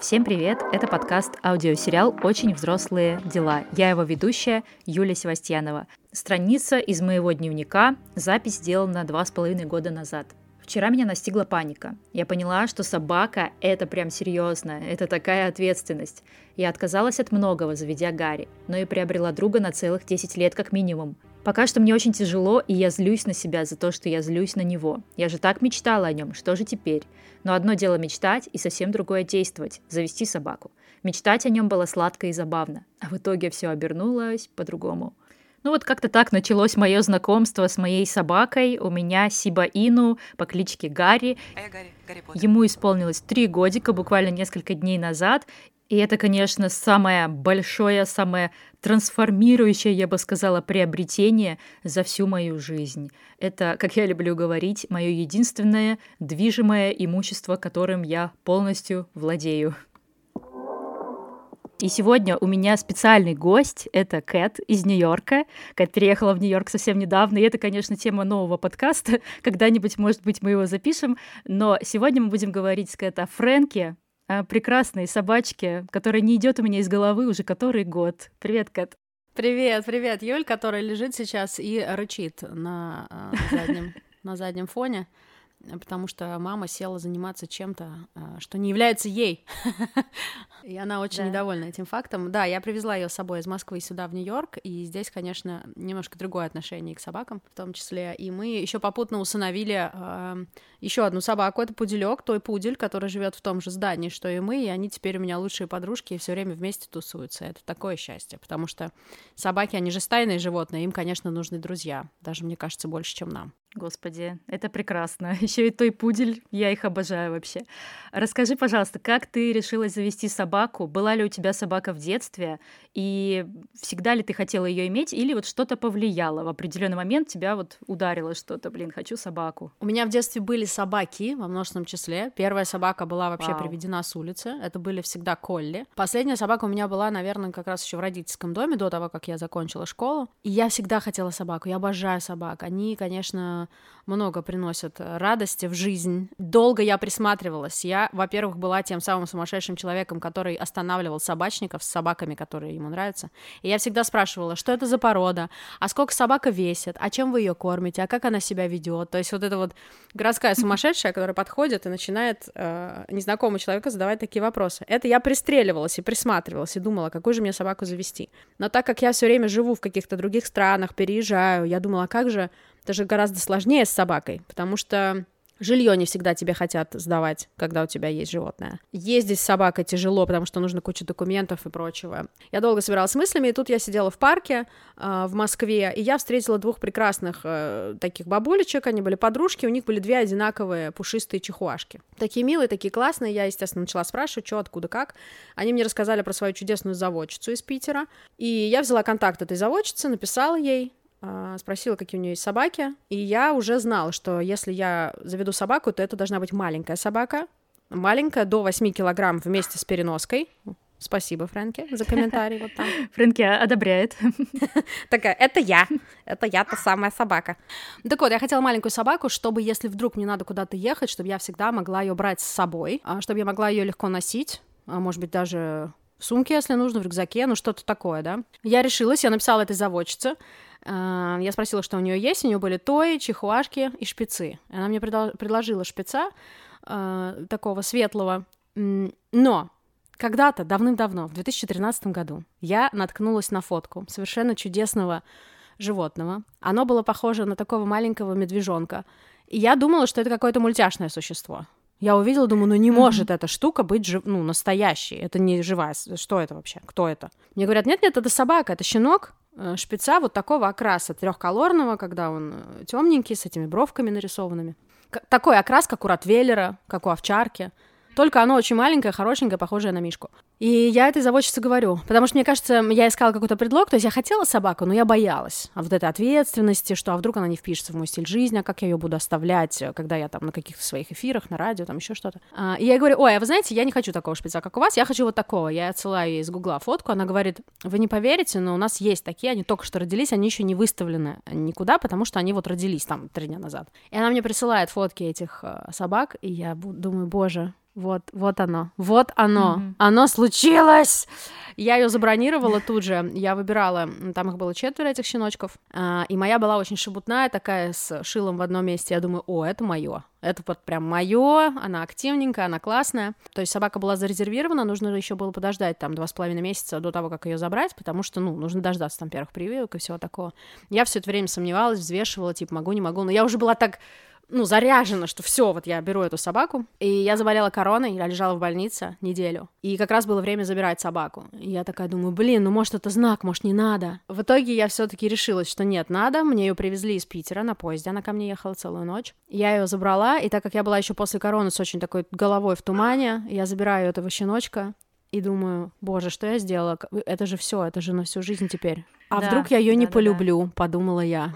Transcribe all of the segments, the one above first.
Всем привет! Это подкаст аудиосериал «Очень взрослые дела». Я его ведущая Юлия Севастьянова. Страница из моего дневника. Запись сделана два с половиной года назад. Вчера меня настигла паника. Я поняла, что собака — это прям серьезно, это такая ответственность. Я отказалась от многого, заведя Гарри, но и приобрела друга на целых 10 лет как минимум. Пока что мне очень тяжело, и я злюсь на себя за то, что я злюсь на него. Я же так мечтала о нем, что же теперь? Но одно дело мечтать, и совсем другое действовать, завести собаку. Мечтать о нем было сладко и забавно, а в итоге все обернулось по-другому. Ну вот как-то так началось мое знакомство с моей собакой. У меня Сиба Ину по кличке Гарри. А я Гарри, Гарри Поттер. Ему исполнилось три годика, буквально несколько дней назад. И это, конечно, самое большое, самое трансформирующее, я бы сказала, приобретение за всю мою жизнь. Это, как я люблю говорить, мое единственное движимое имущество, которым я полностью владею. И сегодня у меня специальный гость, это Кэт из Нью-Йорка. Кэт приехала в Нью-Йорк совсем недавно, и это, конечно, тема нового подкаста. Когда-нибудь, может быть, мы его запишем. Но сегодня мы будем говорить с Кэт о Фрэнке, прекрасной собачке, которая не идет у меня из головы уже который год. Привет, Кэт. Привет, привет, Юль, которая лежит сейчас и рычит на, э, заднем, на заднем фоне потому что мама села заниматься чем-то, а, что не является ей. И она очень да. недовольна этим фактом. Да, я привезла ее с собой из Москвы сюда, в Нью-Йорк, и здесь, конечно, немножко другое отношение к собакам, в том числе. И мы еще попутно усыновили э, еще одну собаку. Это пуделек, той пудель, который живет в том же здании, что и мы, и они теперь у меня лучшие подружки и все время вместе тусуются. Это такое счастье, потому что собаки, они же стайные животные, им, конечно, нужны друзья, даже, мне кажется, больше, чем нам. Господи, это прекрасно. Еще и той пудель, я их обожаю вообще. Расскажи, пожалуйста, как ты решила завести собаку? Была ли у тебя собака в детстве? И всегда ли ты хотела ее иметь? Или вот что-то повлияло в определенный момент, тебя вот ударило что-то, блин, хочу собаку? У меня в детстве были собаки во множественном числе. Первая собака была вообще Вау. приведена с улицы. Это были всегда колли. Последняя собака у меня была, наверное, как раз еще в родительском доме до того, как я закончила школу. И я всегда хотела собаку. Я обожаю собак. Они, конечно, много приносят радости в жизнь. Долго я присматривалась. Я, во-первых, была тем самым сумасшедшим человеком, который останавливал собачников с собаками, которые ему нравятся. И я всегда спрашивала, что это за порода, а сколько собака весит, а чем вы ее кормите, а как она себя ведет. То есть вот эта вот городская сумасшедшая, которая подходит и начинает э, незнакомому человеку задавать такие вопросы. Это я пристреливалась и присматривалась и думала, какую же мне собаку завести. Но так как я все время живу в каких-то других странах, переезжаю, я думала, как же это же гораздо сложнее с собакой, потому что Жилье не всегда тебе хотят сдавать, когда у тебя есть животное. Ездить с собакой тяжело, потому что нужно куча документов и прочего. Я долго собиралась с мыслями, и тут я сидела в парке э, в Москве, и я встретила двух прекрасных э, таких бабулечек, они были подружки, у них были две одинаковые пушистые чихуашки. Такие милые, такие классные, я, естественно, начала спрашивать, что, откуда, как. Они мне рассказали про свою чудесную заводчицу из Питера, и я взяла контакт этой заводчицы, написала ей, спросила, какие у нее есть собаки, и я уже знала, что если я заведу собаку, то это должна быть маленькая собака, маленькая, до 8 килограмм вместе с переноской. Спасибо, Фрэнки, за комментарий вот там. Фрэнки одобряет. Такая, это я, это я та самая собака. Так вот, я хотела маленькую собаку, чтобы, если вдруг мне надо куда-то ехать, чтобы я всегда могла ее брать с собой, а, чтобы я могла ее легко носить, а может быть, даже в сумке, если нужно, в рюкзаке, ну что-то такое, да. Я решилась, я написала этой заводчице, а, я спросила, что у нее есть. У нее были тои, чихуашки и шпицы. Она мне предложила шпица э, такого светлого. Но когда-то, давным-давно, в 2013 году, я наткнулась на фотку совершенно чудесного животного. Оно было похоже на такого маленького медвежонка. И я думала, что это какое-то мультяшное существо. Я увидела, думаю, ну не может эта штука быть жив... ну, настоящей. Это не живая. Что это вообще? Кто это? Мне говорят, нет-нет, это собака, это щенок. Э, шпица вот такого окраса, трехколорного, когда он э, темненький, с этими бровками нарисованными. К- такой окрас, как у Ротвейлера, как у овчарки. Только оно очень маленькое, хорошенькое, похожее на Мишку. И я этой заводчице говорю, потому что, мне кажется, я искала какой-то предлог, то есть я хотела собаку, но я боялась а вот этой ответственности, что а вдруг она не впишется в мой стиль жизни, а как я ее буду оставлять, когда я там на каких-то своих эфирах, на радио, там еще что-то. А, и я говорю, ой, а вы знаете, я не хочу такого шпица, как у вас, я хочу вот такого. Я отсылаю ей из гугла фотку, она говорит, вы не поверите, но у нас есть такие, они только что родились, они еще не выставлены никуда, потому что они вот родились там три дня назад. И она мне присылает фотки этих э, собак, и я думаю, боже, Вот, вот оно, вот оно, mm-hmm. оно случилось! Я ее забронировала тут же, я выбирала, там их было четверо, этих щеночков, а, и моя была очень шебутная, такая с шилом в одном месте, я думаю, о, это мое, это вот прям мое, она активненькая, она классная. То есть собака была зарезервирована, нужно еще было подождать там два с половиной месяца до того, как ее забрать, потому что, ну, нужно дождаться там первых прививок и всего такого. Я все это время сомневалась, взвешивала, типа, могу, не могу, но я уже была так ну, заряжена, что все, вот я беру эту собаку. И я заболела короной, я лежала в больнице неделю. И как раз было время забирать собаку. И я такая думаю, блин, ну может это знак, может не надо. В итоге я все-таки решилась, что нет, надо. Мне ее привезли из Питера на поезде, она ко мне ехала целую ночь. Я ее забрала, и так как я была еще после короны с очень такой головой в тумане, я забираю этого щеночка, и думаю, боже, что я сделала? Это же все, это же на всю жизнь теперь. А да, вдруг я ее да, не да, полюблю, да. подумала я.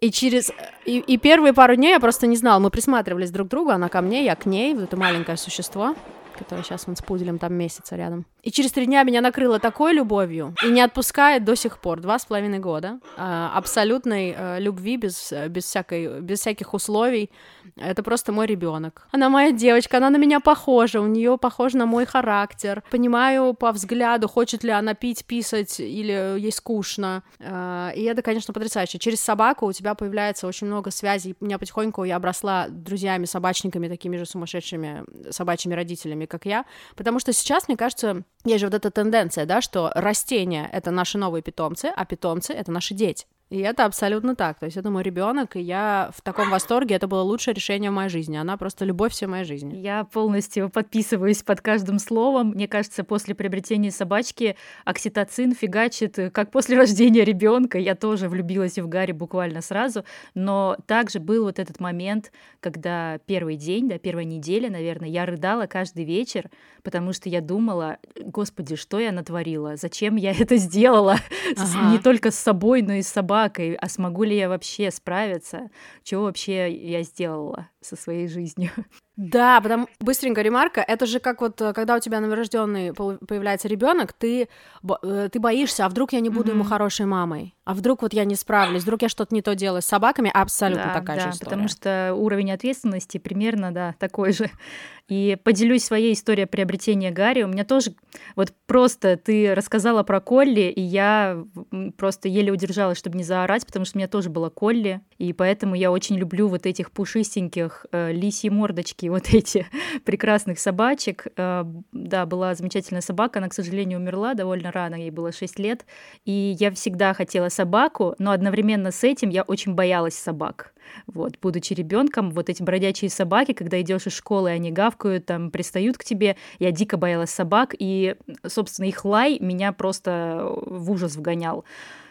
И через... И, и первые пару дней я просто не знала, мы присматривались друг к другу, она ко мне, я к ней, вот это маленькое существо, которое сейчас вон с пуделем там месяца рядом. И через три дня меня накрыло такой любовью и не отпускает до сих пор, два с половиной года, э, абсолютной э, любви без, без, всякой, без всяких условий. Это просто мой ребенок. Она моя девочка, она на меня похожа, у нее похож на мой характер. Понимаю по взгляду, хочет ли она пить, писать или ей скучно. Э, и это, конечно, потрясающе. Через собаку у тебя появляется очень много связей. У меня потихоньку я обросла друзьями, собачниками, такими же сумасшедшими собачьими родителями, как я. Потому что сейчас, мне кажется, есть же вот эта тенденция, да, что растения — это наши новые питомцы, а питомцы — это наши дети. И это абсолютно так. То есть это мой ребенок, и я в таком восторге. Это было лучшее решение в моей жизни. Она просто любовь всей моей жизни. Я полностью подписываюсь под каждым словом. Мне кажется, после приобретения собачки окситоцин фигачит, как после рождения ребенка. Я тоже влюбилась в Гарри буквально сразу. Но также был вот этот момент, когда первый день, да, первая неделя, наверное, я рыдала каждый вечер, потому что я думала, господи, что я натворила? Зачем я это сделала? Ага. Не только с собой, но и с собой собакой, а смогу ли я вообще справиться, чего вообще я сделала со своей жизнью. Да, потому быстренько ремарка, это же как вот, э, когда у тебя новорожденный появляется ребенок, ты, э, ты боишься, а вдруг я не буду mm-hmm. ему хорошей мамой, а вдруг вот я не справлюсь, вдруг я что-то не то делаю с собаками, абсолютно да, такая да, же история. потому что уровень ответственности примерно, да, такой же. И поделюсь своей историей приобретения Гарри. У меня тоже вот просто ты рассказала про Колли, и я просто еле удержалась, чтобы не заорать, потому что у меня тоже была Колли, и поэтому я очень люблю вот этих пушистеньких э, лисьи мордочки, вот эти прекрасных собачек. Э, да, была замечательная собака, она, к сожалению, умерла довольно рано, ей было 6 лет, и я всегда хотела собаку, но одновременно с этим я очень боялась собак. Вот, будучи ребенком, вот эти бродячие собаки, когда идешь из школы, они гавкают, там, пристают к тебе. Я дико боялась собак, и, собственно, их лай меня просто в ужас вгонял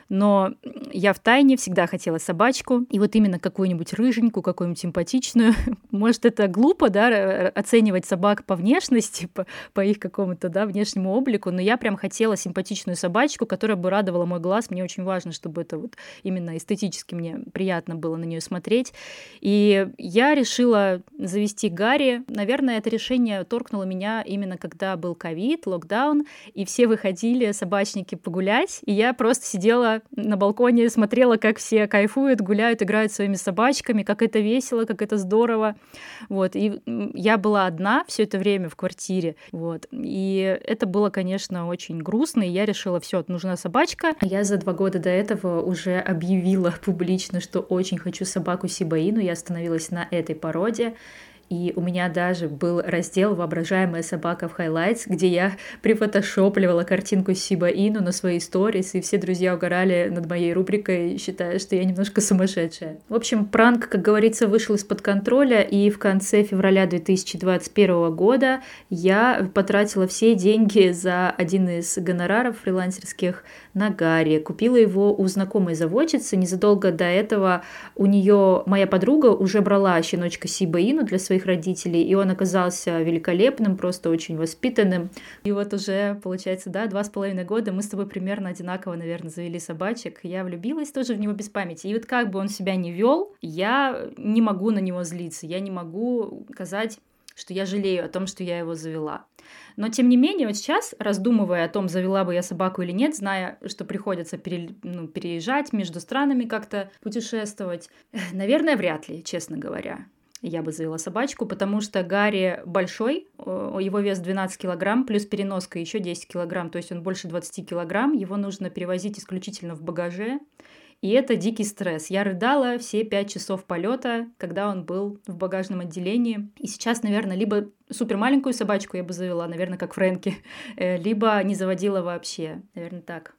но я в тайне всегда хотела собачку, и вот именно какую-нибудь рыженькую, какую-нибудь симпатичную. Может, это глупо, да, оценивать собак по внешности, по, по их какому-то, да, внешнему облику, но я прям хотела симпатичную собачку, которая бы радовала мой глаз. Мне очень важно, чтобы это вот именно эстетически мне приятно было на нее смотреть. И я решила завести Гарри. Наверное, это решение торкнуло меня именно когда был ковид, локдаун, и все выходили, собачники, погулять, и я просто сидела на балконе, смотрела, как все кайфуют, гуляют, играют своими собачками, как это весело, как это здорово. Вот. И я была одна все это время в квартире. Вот. И это было, конечно, очень грустно, и я решила, все, нужна собачка. Я за два года до этого уже объявила публично, что очень хочу собаку Сибаину. Я остановилась на этой породе. И у меня даже был раздел «Воображаемая собака в Highlights», где я прифотошопливала картинку Сиба Ину на свои сторис, и все друзья угорали над моей рубрикой, считая, что я немножко сумасшедшая. В общем, пранк, как говорится, вышел из-под контроля, и в конце февраля 2021 года я потратила все деньги за один из гонораров фрилансерских на Гарри. Купила его у знакомой заводчицы. Незадолго до этого у нее моя подруга уже брала щеночка Сиба Ину для своих родителей, и он оказался великолепным, просто очень воспитанным. И вот уже, получается, да, два с половиной года мы с тобой примерно одинаково, наверное, завели собачек. Я влюбилась тоже в него без памяти. И вот как бы он себя не вел, я не могу на него злиться, я не могу сказать, что я жалею о том, что я его завела. Но, тем не менее, вот сейчас, раздумывая о том, завела бы я собаку или нет, зная, что приходится пере, ну, переезжать между странами как-то, путешествовать, наверное, вряд ли, честно говоря. я бы завела собачку, потому что Гарри большой, его вес 12 килограмм, плюс переноска еще 10 килограмм, то есть он больше 20 килограмм, его нужно перевозить исключительно в багаже, и это дикий стресс. Я рыдала все пять часов полета, когда он был в багажном отделении. И сейчас, наверное, либо супер маленькую собачку я бы завела, наверное, как Фрэнки, э, либо не заводила вообще. Наверное, так.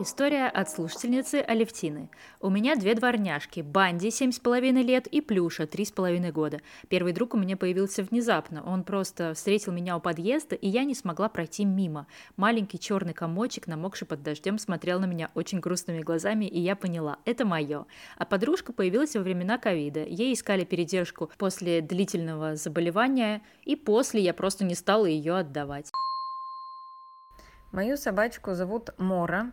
История от слушательницы Алевтины. У меня две дворняжки, Банди, семь с половиной лет, и Плюша, три с половиной года. Первый друг у меня появился внезапно. Он просто встретил меня у подъезда, и я не смогла пройти мимо. Маленький черный комочек, намокший под дождем, смотрел на меня очень грустными глазами, и я поняла, это мое. А подружка появилась во времена ковида. Ей искали передержку после длительного заболевания, и после я просто не стала ее отдавать. Мою собачку зовут Мора.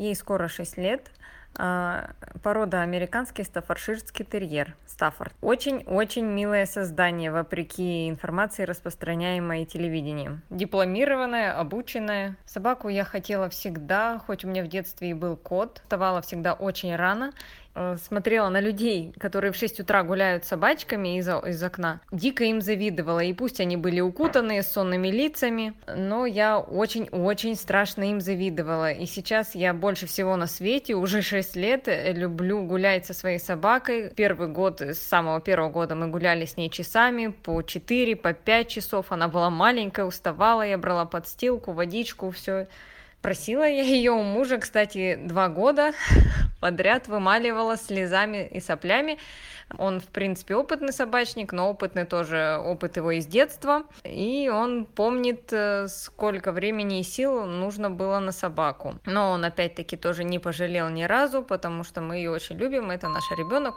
Ей скоро 6 лет. А, порода американский стаффорширский терьер, Стаффорд. Очень-очень милое создание, вопреки информации, распространяемой телевидением. Дипломированная, обученная. Собаку я хотела всегда, хоть у меня в детстве и был кот. Вставала всегда очень рано смотрела на людей, которые в 6 утра гуляют с собачками из, из окна, дико им завидовала. И пусть они были укутанные с сонными лицами, но я очень-очень страшно им завидовала. И сейчас я больше всего на свете, уже 6 лет, э, люблю гулять со своей собакой. Первый год, с самого первого года мы гуляли с ней часами, по 4, по 5 часов. Она была маленькая, уставала, я брала подстилку, водичку, все Просила я ее у мужа, кстати, два года подряд вымаливала слезами и соплями. Он, в принципе, опытный собачник, но опытный тоже опыт его из детства. И он помнит, э, сколько времени и сил нужно было на собаку. Но он, опять-таки, тоже не пожалел ни разу, потому что мы ее очень любим, это наш ребенок.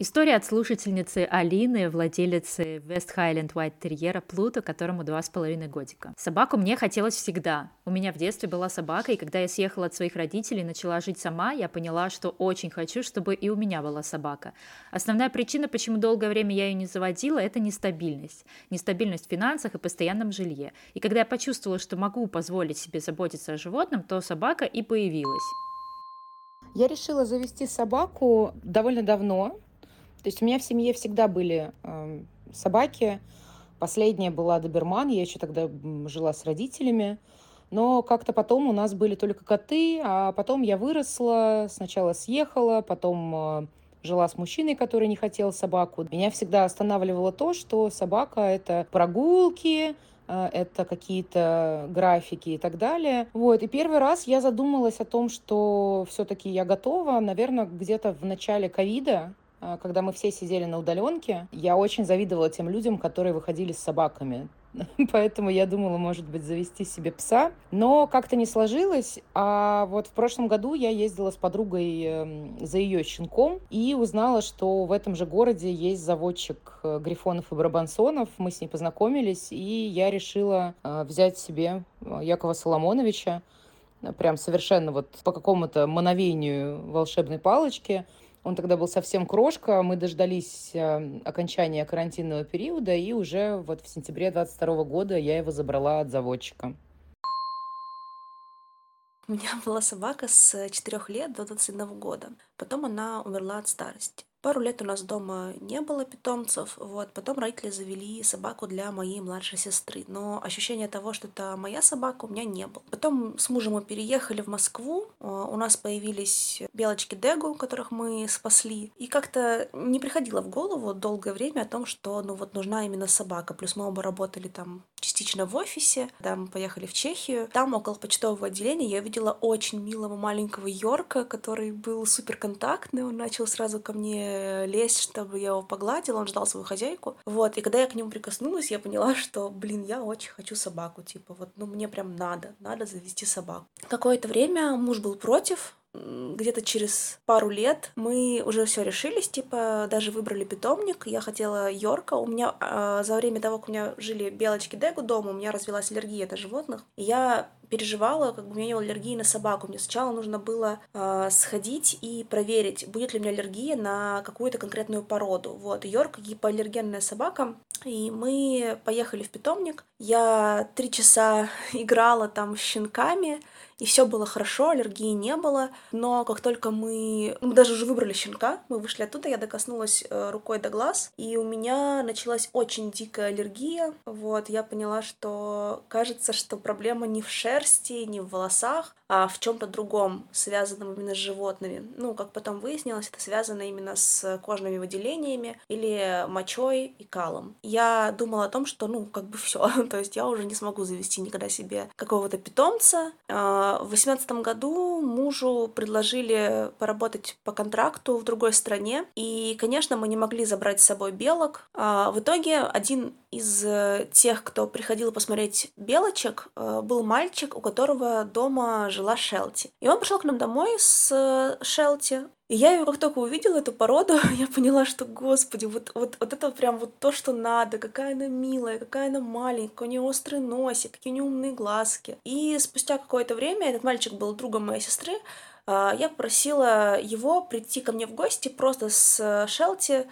История от слушательницы Алины, владелицы West Highland White Терьера Плута, которому два с половиной годика. Собаку мне хотелось всегда. У меня в детстве была собака, и когда я съехала от своих родителей и начала жить сама, я поняла, что очень хочу, чтобы и у меня была собака. Основная причина, почему долгое время я ее не заводила, это нестабильность. Нестабильность в финансах и постоянном жилье. И когда я почувствовала, что могу позволить себе заботиться о животном, то собака и появилась. Я решила завести собаку довольно давно, есть у меня в семье всегда были э, собаки. Последняя была доберман, я еще тогда жила с родителями. Но как-то потом у нас были только коты, а потом я выросла, сначала съехала, потом э, жила с мужчиной, который не хотел собаку. Меня всегда останавливало то, что собака — это прогулки, э, это какие-то графики и так далее. Вот. И первый раз я задумалась о том, что все-таки я готова, наверное, где-то в начале ковида, когда мы все сидели на удаленке, я очень завидовала тем людям, которые выходили с собаками. Поэтому я думала, может быть, завести себе пса. Но как-то не сложилось. А вот в прошлом году я ездила с подругой эм, за ее щенком и узнала, что в этом же городе есть заводчик э, грифонов и барабансонов. Мы с ней познакомились, и я решила э, взять себе э, Якова Соломоновича прям совершенно вот по какому-то мановению волшебной палочки – он тогда был совсем крошка. Мы дождались э, окончания карантинного периода, и уже вот в сентябре 22 года я его забрала от заводчика. У меня была собака с 4 лет до 21 года. Потом она умерла от старости. Пару лет у нас дома не было питомцев, вот, потом родители завели собаку для моей младшей сестры, но ощущение того, что это моя собака, у меня не было. Потом с мужем мы переехали в Москву, а, у нас появились белочки Дегу, которых мы спасли, и как-то не приходило в голову долгое время о том, что, ну вот, нужна именно собака, плюс мы оба работали там частично в офисе, да, мы поехали в Чехию, там около почтового отделения я видела очень милого маленького Йорка, который был супер контактный, он начал сразу ко мне лезть, чтобы я его погладила, он ждал свою хозяйку. Вот, и когда я к нему прикоснулась, я поняла, что, блин, я очень хочу собаку, типа, вот, ну, мне прям надо, надо завести собаку. Какое-то время муж был против, где-то через пару лет мы уже все решились, типа даже выбрали питомник. Я хотела Йорка. У меня э, за время того, как у меня жили белочки Дегу дома, у меня развилась аллергия на животных. Я переживала, как бы у меня не было аллергии на собаку. Мне сначала нужно было э, сходить и проверить, будет ли у меня аллергия на какую-то конкретную породу. Вот, Йорк гипоаллергенная собака, и мы поехали в питомник. Я три часа играла там с щенками, и все было хорошо, аллергии не было. Но как только мы... Мы даже уже выбрали щенка, мы вышли оттуда, я докоснулась э, рукой до глаз, и у меня началась очень дикая аллергия. Вот, я поняла, что кажется, что проблема не в шерсти, не в волосах, а в чем-то другом, связанном именно с животными. Ну, как потом выяснилось, это связано именно с кожными выделениями или мочой и калом. Я думала о том, что, ну, как бы все, то есть я уже не смогу завести никогда себе какого-то питомца. А, в восемнадцатом году мужу предложили поработать по контракту в другой стране, и, конечно, мы не могли забрать с собой белок. А, в итоге один из э, тех, кто приходил посмотреть белочек, э, был мальчик, у которого дома жила Шелти. И он пришел к нам домой с э, Шелти. И я его как только увидела, эту породу, я поняла, что, господи, вот, вот, вот это прям вот то, что надо, какая она милая, какая она маленькая, у нее острый носик, какие у нее умные глазки. И спустя какое-то время, этот мальчик был другом моей сестры, я попросила его прийти ко мне в гости просто с Шелти, Э,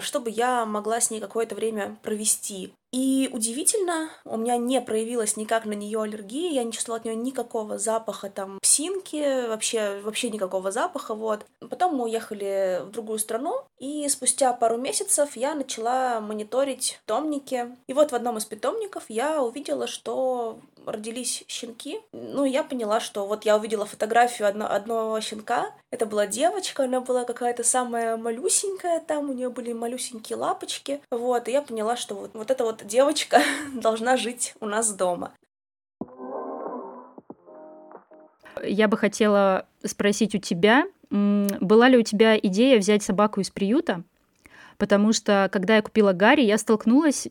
чтобы я могла с ней какое-то время провести. И удивительно, у меня не проявилась никак на нее аллергия, я не чувствовала от нее никакого запаха там псинки, вообще, вообще никакого запаха, вот. Потом мы уехали в другую страну, и спустя пару месяцев я начала мониторить питомники. И вот в одном из питомников я увидела, что родились щенки. Ну, я поняла, что вот я увидела фотографию одно, одного щенка. Это была девочка, она была какая-то самая малюсенькая там, у нее были малюсенькие лапочки. Вот, и я поняла, что вот, вот эта вот девочка должна жить у нас дома. Я бы хотела спросить у тебя, была ли у тебя идея взять собаку из приюта? Потому что, когда я купила Гарри, я столкнулась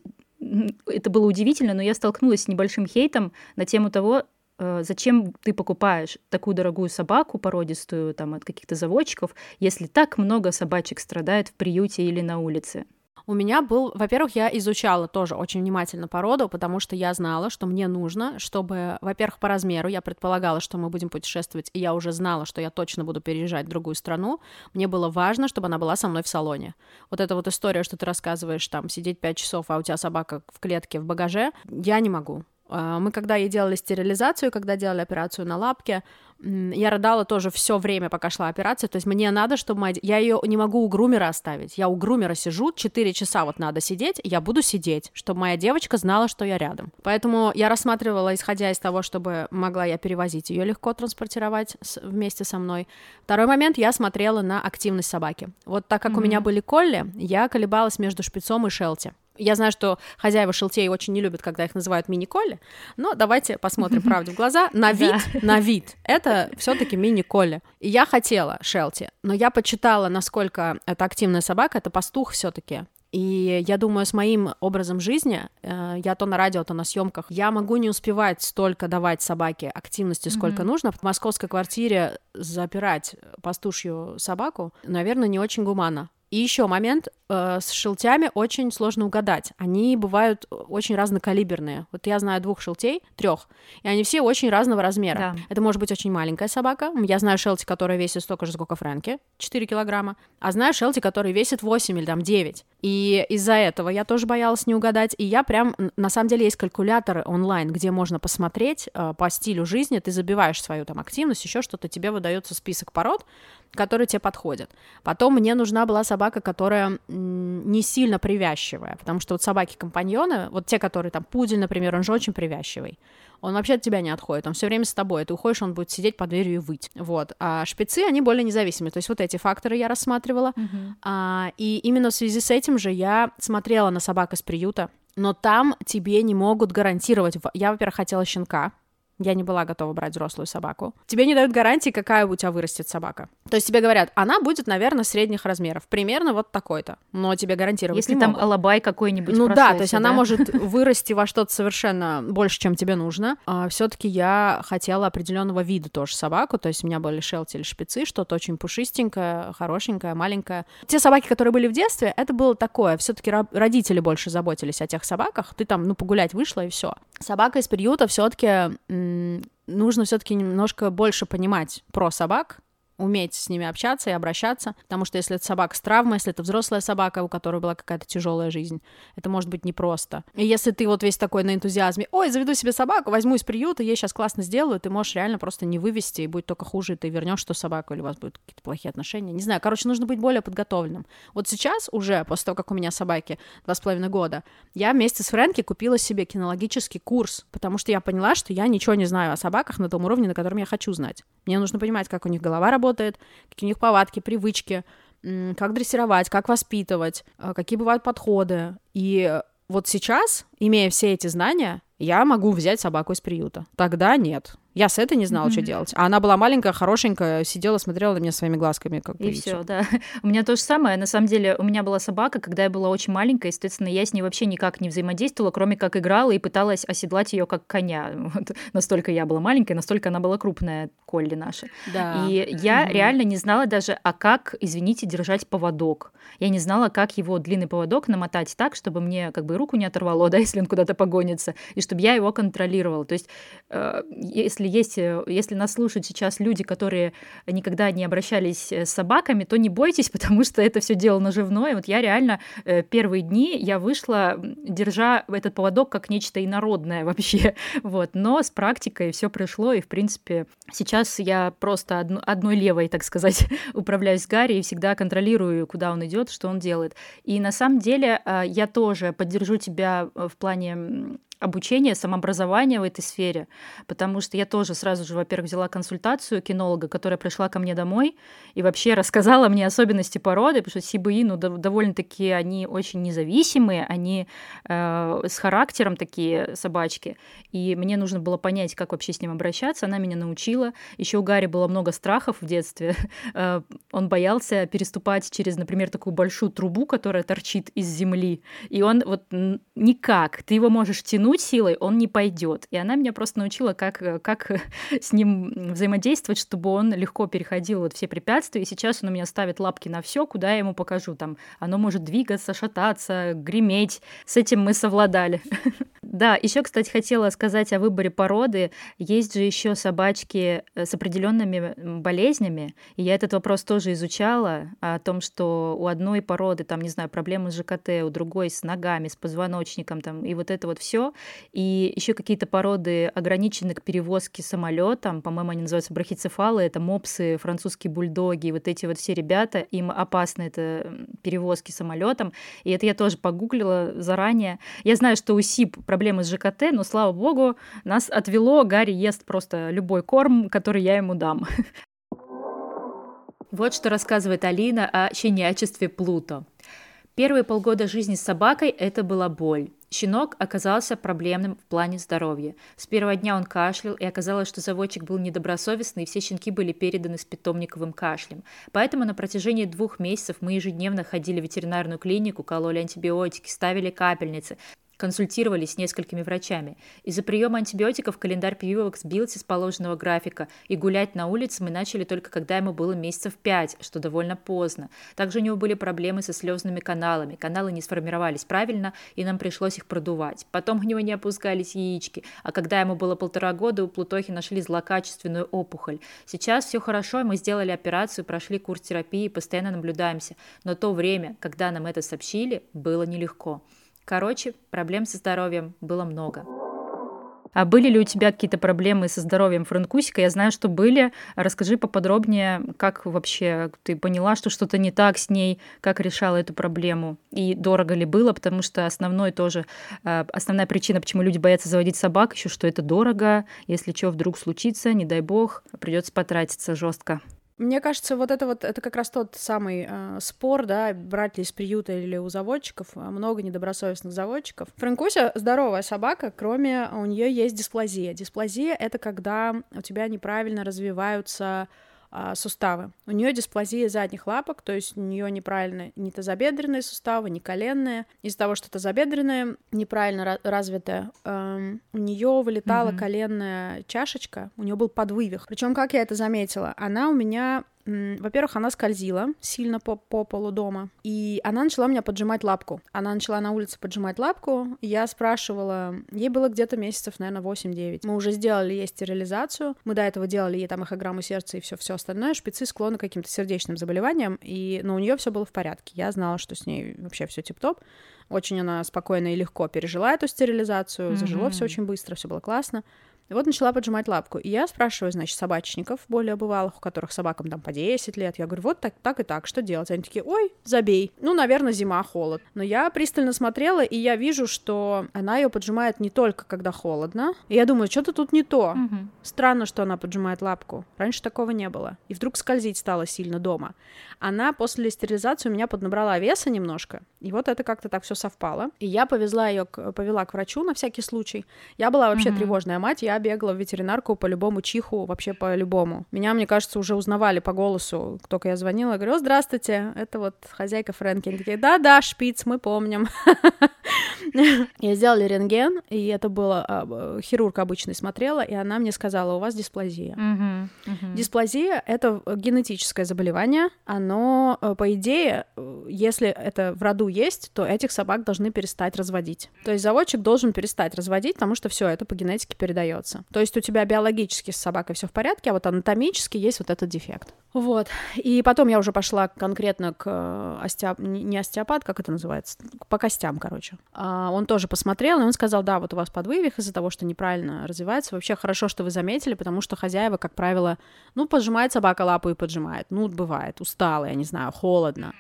это было удивительно, но я столкнулась с небольшим хейтом на тему того, э, зачем ты покупаешь такую дорогую собаку породистую там от каких-то заводчиков, если так много собачек страдает в приюте или на улице. У меня был, во-первых, я изучала тоже очень внимательно породу, потому что я знала, что мне нужно, чтобы, во-первых, по размеру, я предполагала, что мы будем путешествовать, и я уже знала, что я точно буду переезжать в другую страну, мне было важно, чтобы она была со мной в салоне. Вот эта вот история, что ты рассказываешь, там, сидеть 5 часов, а у тебя собака в клетке, в багаже, я не могу. А, мы когда ей делали стерилизацию, когда делали операцию на лапке, я рыдала тоже все время, пока шла операция. То есть мне надо, чтобы моя... Я ее не могу у грумера оставить. Я у грумера сижу, 4 часа вот надо сидеть, я буду сидеть, чтобы моя девочка знала, что я рядом. Поэтому я рассматривала, исходя из того, чтобы могла я перевозить ее легко транспортировать вместе со мной. Второй момент, я смотрела на активность собаки. Вот так как mm-hmm. у меня были колли, я колебалась между шпицом и шелти. Я знаю, что хозяева шелтей очень не любят, когда их называют мини-колли, но давайте посмотрим правде в глаза. На вид, на вид, это все таки мини-колли. И я хотела шелти, но я почитала, насколько это активная собака, это пастух все таки и я думаю, с моим образом жизни, э, я то на радио, то на съемках, я могу не успевать столько давать собаке активности, сколько mm-hmm. нужно. В московской квартире запирать пастушью собаку, наверное, не очень гуманно. И еще момент, э, с шелтями очень сложно угадать. Они бывают очень разнокалиберные. Вот я знаю двух шелтей, трех, и они все очень разного размера. Да. Это может быть очень маленькая собака. Я знаю шелти, которая весит столько же, сколько Фрэнки, 4 килограмма. А знаю шелти, который весит 8 или там 9. И из-за этого я тоже боялась не угадать. И я прям, на самом деле, есть калькуляторы онлайн, где можно посмотреть э, по стилю жизни. Ты забиваешь свою там активность, еще что-то, тебе выдается список пород, которые тебе подходят. Потом мне нужна была собака, которая не сильно привязчивая, потому что вот собаки-компаньоны, вот те, которые там пудель, например, он же очень привязчивый. Он вообще от тебя не отходит, он все время с тобой. Ты уходишь, он будет сидеть под дверью и выть. Вот. А шпицы, они более независимые. То есть вот эти факторы я рассматривала. Uh-huh. А, и именно в связи с этим же я смотрела на собак из приюта, но там тебе не могут гарантировать. Я, во-первых, хотела щенка, я не была готова брать взрослую собаку. Тебе не дают гарантии, какая у тебя вырастет собака. То есть тебе говорят, она будет, наверное, средних размеров, примерно вот такой-то, но тебе гарантировать Если не там могут. алабай какой-нибудь Ну да, то есть да? она может вырасти во что-то совершенно больше, чем тебе нужно. А все-таки я хотела определенного вида тоже собаку, то есть у меня были шелти или шпицы, что-то очень пушистенькое, хорошенькое, маленькое. Те собаки, которые были в детстве, это было такое, все-таки родители больше заботились о тех собаках, ты там, ну, погулять вышла и все. Собака из приюта все-таки нужно все-таки немножко больше понимать про собак, уметь с ними общаться и обращаться, потому что если это собака с травмой, если это взрослая собака, у которой была какая-то тяжелая жизнь, это может быть непросто. И если ты вот весь такой на энтузиазме, ой, заведу себе собаку, возьму из приюта, ей сейчас классно сделаю, ты можешь реально просто не вывести, и будет только хуже, и ты вернешь эту собаку, или у вас будут какие-то плохие отношения. Не знаю, короче, нужно быть более подготовленным. Вот сейчас уже, после того, как у меня собаки два с половиной года, я вместе с Фрэнки купила себе кинологический курс, потому что я поняла, что я ничего не знаю о собаках на том уровне, на котором я хочу знать. Мне нужно понимать, как у них голова работает, работает, какие у них повадки, привычки, как дрессировать, как воспитывать, а, какие бывают подходы. И вот сейчас, имея все эти знания, я могу взять собаку из приюта. Тогда нет. Я с этой не знала, mm-hmm. что делать. А она была маленькая, хорошенькая, сидела, смотрела на меня своими глазками. Как и все, да. У меня то же самое. На самом деле, у меня была собака, когда я была очень маленькая, естественно, я с ней вообще никак не взаимодействовала, кроме как играла и пыталась оседлать ее как коня. Вот. Настолько я была маленькая, настолько она была крупная, Колли наша. Да. И я mm-hmm. реально не знала даже, а как, извините, держать поводок. Я не знала, как его длинный поводок намотать так, чтобы мне как бы руку не оторвало, да, если он куда-то погонится, и чтобы я его контролировала. То есть, э, если если есть, э, если нас слушают сейчас люди, которые никогда не обращались э, с собаками, то не бойтесь, потому что это все дело наживное. Вот я реально э, первые дни я вышла, держа этот поводок как нечто инородное вообще, вот. Но с практикой все пришло, и в принципе сейчас я просто одно, одной левой, так сказать, управляюсь Гарри и всегда контролирую, куда он идет, что он делает. И на самом деле я тоже поддержу тебя в плане обучение, самообразование в этой сфере, потому что я тоже сразу же, во-первых, взяла консультацию кинолога, которая пришла ко мне домой и вообще рассказала мне особенности породы, потому что СИБИ, ну, довольно-таки они очень независимые, они э, с характером такие собачки, и мне нужно было понять, как вообще с ним обращаться, она меня научила. Еще у Гарри было много страхов в детстве, э, он боялся переступать через, например, такую большую трубу, которая торчит из земли, и он вот никак, ты его можешь тянуть тянуть силой, он не пойдет. И она меня просто научила, как, как с ним взаимодействовать, чтобы он легко переходил вот все препятствия. И сейчас он у меня ставит лапки на все, куда я ему покажу. Там оно может двигаться, шататься, греметь. С этим мы совладали. Да, еще, кстати, хотела сказать о выборе породы. Есть же еще собачки э, с определенными болезнями. И я этот вопрос тоже изучала о том, что у одной породы, там, не знаю, проблемы с ЖКТ, у другой с ногами, с позвоночником, там, и вот это вот все. И еще какие-то породы ограничены к перевозке самолетом. По-моему, они называются брахицефалы. Это мопсы, французские бульдоги. Вот эти вот все ребята, им опасно это перевозки самолетом. И это я тоже погуглила заранее. Я знаю, что у СИП проблемы с ЖКТ, но, слава богу, нас отвело. Гарри ест просто любой корм, который я ему дам. Вот что рассказывает Алина о щенячестве Плуто. Первые полгода жизни с собакой это была боль. Щенок оказался проблемным в плане здоровья. С первого дня он кашлял, и оказалось, что заводчик был недобросовестный, и все щенки были переданы с питомниковым кашлем. Поэтому на протяжении двух месяцев мы ежедневно ходили в ветеринарную клинику, кололи антибиотики, ставили капельницы консультировались с несколькими врачами. Из-за приема антибиотиков календарь прививок сбился с положенного графика, и гулять на улице мы начали только когда ему было месяцев пять, что довольно поздно. Также у него были проблемы со слезными каналами. Каналы не сформировались правильно, и нам пришлось их продувать. Потом у него не опускались яички, а когда ему было полтора года, у Плутохи нашли злокачественную опухоль. Сейчас все хорошо, мы сделали операцию, прошли курс терапии, постоянно наблюдаемся. Но то время, когда нам это сообщили, было нелегко. Короче, проблем со здоровьем было много. А были ли у тебя какие-то проблемы со здоровьем Франкусика? Я знаю, что были. Расскажи поподробнее, как вообще ты поняла, что что-то не так с ней, как решала эту проблему и дорого ли было, потому что основной тоже, э, основная причина, почему люди боятся заводить собак, еще что это дорого, если что вдруг случится, не дай бог, придется потратиться жестко. Мне кажется, вот это вот это как раз тот самый э, спор, да, брать ли из приюта или у заводчиков. А много недобросовестных заводчиков. Франкуся здоровая собака, кроме у нее есть дисплазия. Дисплазия это когда у тебя неправильно развиваются а, суставы. У нее дисплазия задних лапок, то есть у нее неправильно ни тазобедренные суставы, ни коленные. Из-за того, что тазобедренные неправильно развитая, эм, у нее вылетала mm-hmm. коленная чашечка, у нее был подвывих. Причем, как я это заметила, она у меня во-первых, она скользила сильно по, по полу дома, и она начала меня поджимать лапку. Она начала на улице поджимать лапку, я спрашивала, ей было где-то месяцев, наверное, 8-9. Мы уже сделали ей стерилизацию, мы до этого делали ей там эхограмму сердца и все все остальное. Шпицы склонны к каким-то сердечным заболеваниям, и, но у нее все было в порядке. Я знала, что с ней вообще все тип-топ. Очень она спокойно и легко пережила эту стерилизацию, mm-hmm. зажило все очень быстро, все было классно. И вот начала поджимать лапку. И я спрашиваю, значит, собачников более бывалых, у которых собакам там по 10 лет. Я говорю, вот так, так и так, что делать? Они такие, ой, забей. Ну, наверное, зима, холод. Но я пристально смотрела, и я вижу, что она ее поджимает не только когда холодно. И я думаю, что-то тут не то. Угу. Странно, что она поджимает лапку. Раньше такого не было. И вдруг скользить стало сильно дома. Она после стерилизации у меня поднабрала веса немножко. И вот это как-то так все совпало. И я повезла ее, повела к врачу на всякий случай. Я была вообще угу. тревожная мать. Я бегала в ветеринарку по любому чиху, вообще по любому. Меня, мне кажется, уже узнавали по голосу, только я звонила, я говорю, здравствуйте, это вот хозяйка Фрэнки. Они такие, да-да, шпиц, мы помним. Я сделали рентген, и это было а, хирург обычный смотрела, и она мне сказала, у вас дисплазия. Дисплазия — это генетическое заболевание, оно, э, по идее, э, если это в роду есть, то этих собак должны перестать разводить. То есть заводчик должен перестать разводить, потому что все это по генетике передается остается. То есть у тебя биологически с собакой все в порядке, а вот анатомически есть вот этот дефект. Вот. И потом я уже пошла конкретно к э, остеоп... не остеопат, как это называется, по костям, короче. А он тоже посмотрел, и он сказал, да, вот у вас подвывих из-за того, что неправильно развивается. Вообще хорошо, что вы заметили, потому что хозяева, как правило, ну, поджимает собака лапу и поджимает. Ну, бывает, устала, я не знаю, холодно.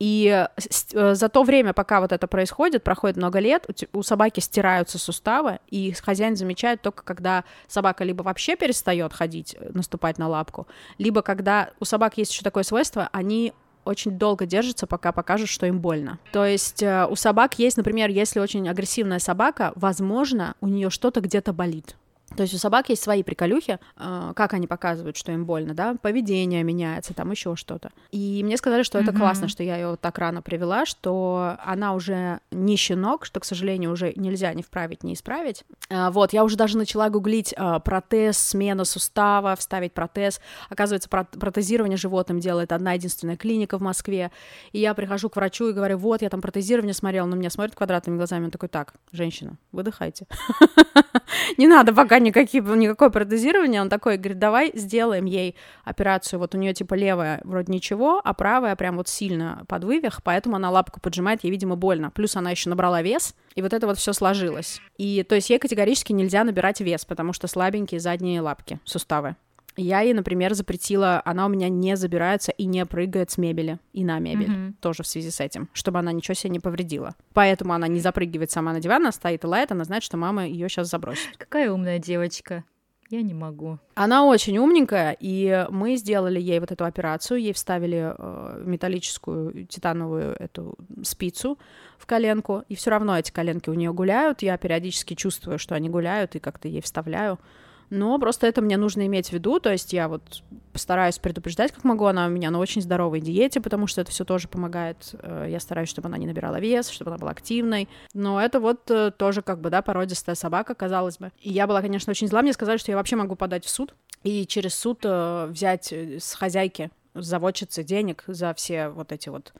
И э, за то время, пока вот это происходит, проходит много лет, у собаки стираются суставы, и хозяин замечает только, когда собака либо вообще перестает ходить, э, наступать на лапку, либо когда у собак есть еще такое свойство, они очень долго держатся, пока покажут, что им больно. То есть э, у собак есть, например, если очень агрессивная собака, возможно, у нее что-то где-то болит. То есть у собак есть свои приколюхи, а, как они показывают, что им больно, да, поведение меняется, там еще что-то. И мне сказали, что это mm-hmm. классно, что я ее так рано привела, что она уже не щенок, что, к сожалению, уже нельзя ни вправить, ни исправить. А, вот, я уже даже начала гуглить а, протез, смена сустава, вставить протез. Оказывается, протезирование животным делает одна единственная клиника в Москве. И я прихожу к врачу и говорю, вот, я там протезирование смотрела, но меня смотрит квадратными глазами, он такой, так, женщина, выдыхайте. Не надо пока никакие, никакое протезирование, он такой говорит, давай сделаем ей операцию, вот у нее типа левая вроде ничего, а правая прям вот сильно под вывих, поэтому она лапку поджимает, ей, видимо, больно. Плюс она еще набрала вес, и вот это вот все сложилось. И то есть ей категорически нельзя набирать вес, потому что слабенькие задние лапки, суставы. Я ей, например, запретила, она у меня не забирается и не прыгает с мебели и на мебель, mm-hmm. тоже в связи с этим, чтобы она ничего себе не повредила. Поэтому она не запрыгивает сама на диван, она стоит и лает, она знает, что мама ее сейчас забросит. Какая умная девочка. Я не могу. Она очень умненькая, и мы сделали ей вот эту операцию, ей вставили э, металлическую титановую эту спицу в коленку, и все равно эти коленки у нее гуляют. Я периодически чувствую, что они гуляют, и как-то ей вставляю но просто это мне нужно иметь в виду, то есть я вот стараюсь предупреждать, как могу, она у меня на очень здоровой диете, потому что это все тоже помогает, э, я стараюсь, чтобы она не набирала вес, чтобы она была активной, но это вот э, тоже как бы, да, породистая собака, казалось бы. И я была, конечно, очень зла, мне сказали, что я вообще могу подать в суд и через суд э, взять с хозяйки заводчицы денег за все вот эти вот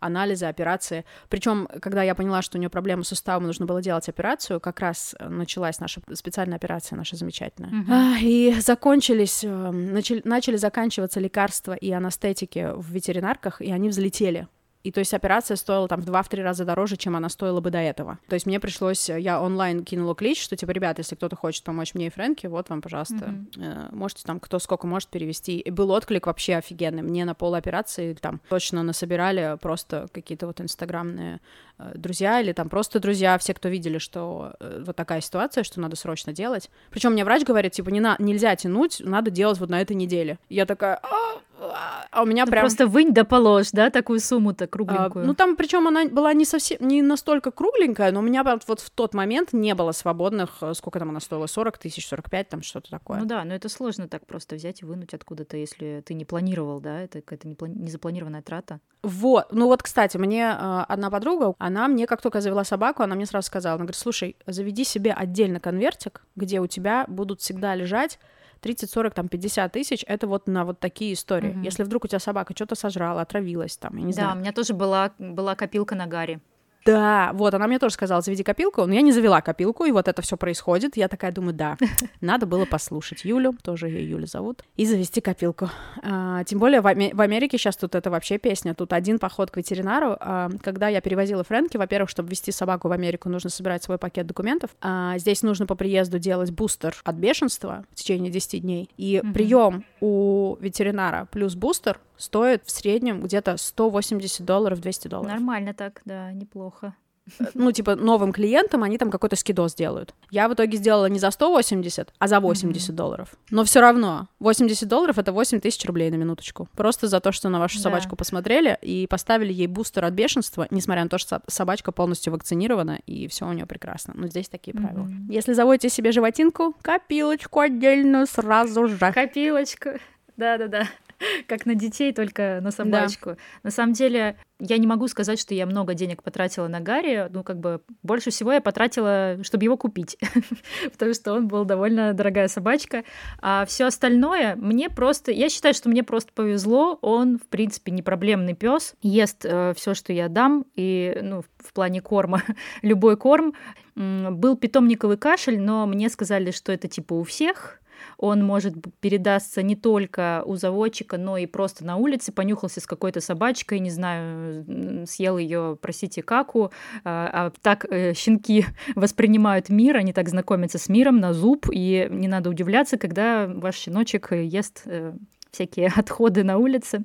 анализы, операции. Причем, когда я поняла, что у нее проблемы с суставом, нужно было делать операцию, как раз началась наша специальная операция, наша замечательная. Mm-hmm. И закончились, начали, начали заканчиваться лекарства и анестетики в ветеринарках, и они взлетели. И то есть операция стоила там в 2-3 раза дороже, чем она стоила бы до этого. То есть мне пришлось, я онлайн кинула клич, что типа, ребят, если кто-то хочет помочь мне и Фрэнке, вот вам, пожалуйста, mm-hmm. можете там кто сколько может перевести. И был отклик вообще офигенный. Мне на пол операции там точно насобирали просто какие-то вот инстаграмные э, друзья или там просто друзья, все, кто видели, что э, вот такая ситуация, что надо срочно делать. Причем мне врач говорит, типа, не на, нельзя тянуть, надо делать вот на этой неделе. Я такая, а, а у меня Ты прям... Просто вынь да положь, да, такую сумму-то кругленькую. А, ну, там, причем она была не совсем, не настолько кругленькая, но у меня вот в тот момент не было свободных, э, сколько там она стоила, 40 тысяч, 45, там что-то такое. Ну да, но это сложно так просто взять и вынуть откуда-то, если ты не планировал, да, это какая-то незапланированная трата. Вот, ну вот, кстати, мне э, одна подруга, она мне, как только завела собаку, она мне сразу сказала, она говорит, слушай, заведи себе отдельно конвертик, где у тебя будут всегда лежать 30, 40, там, 50 тысяч, это вот на вот такие истории. Мгм. Если вдруг у тебя собака что-то сожрала, отравилась, там, я не Да, знаю. у меня тоже была, была копилка на Гарри. Да, вот, она мне тоже сказала, заведи копилку, но я не завела копилку, и вот это все происходит. Я такая думаю, да, надо было послушать Юлю, тоже ее Юля зовут, и завести копилку. А, тем более в, Аме- в Америке сейчас тут это вообще песня, тут один поход к ветеринару. А, когда я перевозила Фрэнки, во-первых, чтобы вести собаку в Америку, нужно собирать свой пакет документов. А, здесь нужно по приезду делать бустер от бешенства в течение 10 дней. И Мгм. прием у ветеринара плюс бустер стоит в среднем где-то 180 долларов, 200 долларов. Нормально так, да, неплохо. Ну, типа, новым клиентам они там какой-то скидос делают. Я в итоге сделала не за 180, а за 80 долларов. Но все равно, 80 долларов — это 8 тысяч рублей на минуточку. Просто за то, что на вашу Да. собачку посмотрели и поставили ей бустер от бешенства, несмотря на то, что со- собачка полностью вакцинирована, и все у нее прекрасно. Но здесь такие правила. Мгм. Если заводите себе животинку, копилочку отдельную сразу же. Копилочка. Да-да-да. Как на детей, только на собачку. На самом деле, я не могу сказать, что я много денег потратила на Гарри. Ну, как бы, больше всего я потратила, чтобы его купить. Потому что он был довольно дорогая собачка. А все остальное мне просто... Я считаю, что мне просто повезло. Он, в принципе, не проблемный пес. Ест все, что я дам. И, ну, в плане корма, любой корм. Был питомниковый кашель, но мне сказали, что это типа у всех. Он может передастся не только у заводчика, но и просто на улице. Понюхался с какой-то собачкой, не знаю, съел ее, простите, каку. А, а так э, щенки воспринимают мир, они так знакомятся с миром на зуб, и не надо удивляться, когда ваш щеночек ест э, всякие отходы на улице.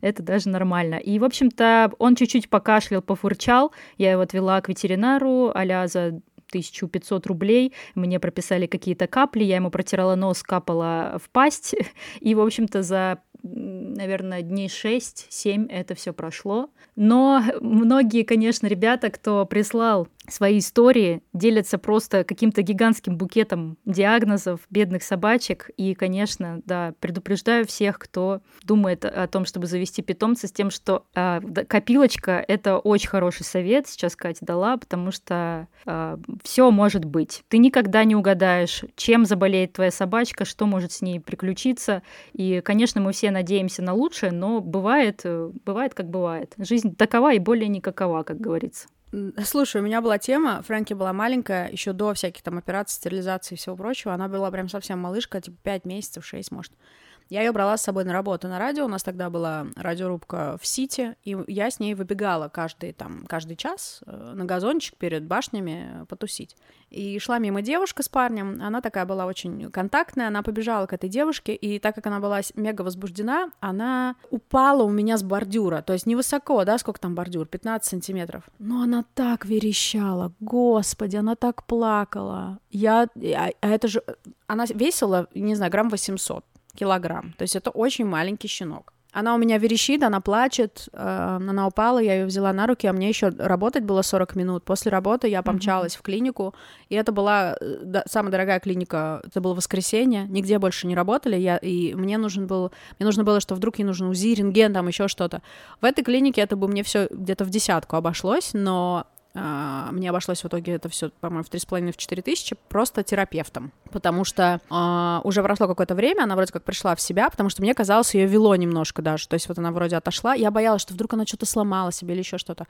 Это даже нормально. И, в общем-то, он чуть-чуть покашлял, пофурчал. Я его отвела к ветеринару а за 1500 рублей. Мне прописали какие-то капли, я ему протирала нос, капала в пасть. И, в общем-то, за, наверное, дней 6-7 это все прошло. Но многие, конечно, ребята, кто прислал свои истории, делятся просто каким-то гигантским букетом диагнозов бедных собачек. И, конечно, да, предупреждаю всех, кто думает о том, чтобы завести питомца, с тем, что а, да, копилочка — это очень хороший совет, сейчас Катя дала, потому что все может быть. Ты никогда не угадаешь, чем заболеет твоя собачка, что может с ней приключиться. И, конечно, мы все надеемся на лучшее, но бывает, э, бывает как бывает. Жизнь такова и более никакова, как говорится. Слушай, у меня была тема, Фрэнки была маленькая, еще до всяких там операций, стерилизации и всего прочего. Она была прям совсем малышка, типа 5 месяцев, 6, может. Я ее брала с собой на работу на радио. У нас тогда была радиорубка в Сити, и я с ней выбегала каждый, там, каждый час э, на газончик перед башнями э, потусить. И шла мимо девушка с парнем, она такая была очень контактная, она побежала к этой девушке, и так как она была мега возбуждена, она упала у меня с бордюра, то есть невысоко, да, сколько там бордюр, 15 сантиметров. Но она так верещала, господи, она так плакала. Я, а, а это же, она весила, не знаю, грамм 800 килограмм, то есть это очень маленький щенок. Она у меня верещит, она плачет, э, она упала, я ее взяла на руки, а мне еще работать было 40 минут. После работы я помчалась в клинику, и это была э, да, самая дорогая клиника, это было воскресенье, нигде больше не работали, я, и мне нужен был, мне нужно было, что вдруг ей нужен УЗИ, рентген, там еще что-то. В этой клинике это бы мне все где-то в десятку обошлось, но мне обошлось в итоге это все, по-моему, в 3,5-4 тысячи просто терапевтом. Потому что а, уже прошло какое-то время, она вроде как пришла в себя, потому что мне казалось, ее вело немножко даже. То есть вот она вроде отошла. Я боялась, что вдруг она что-то сломала себе или еще что-то.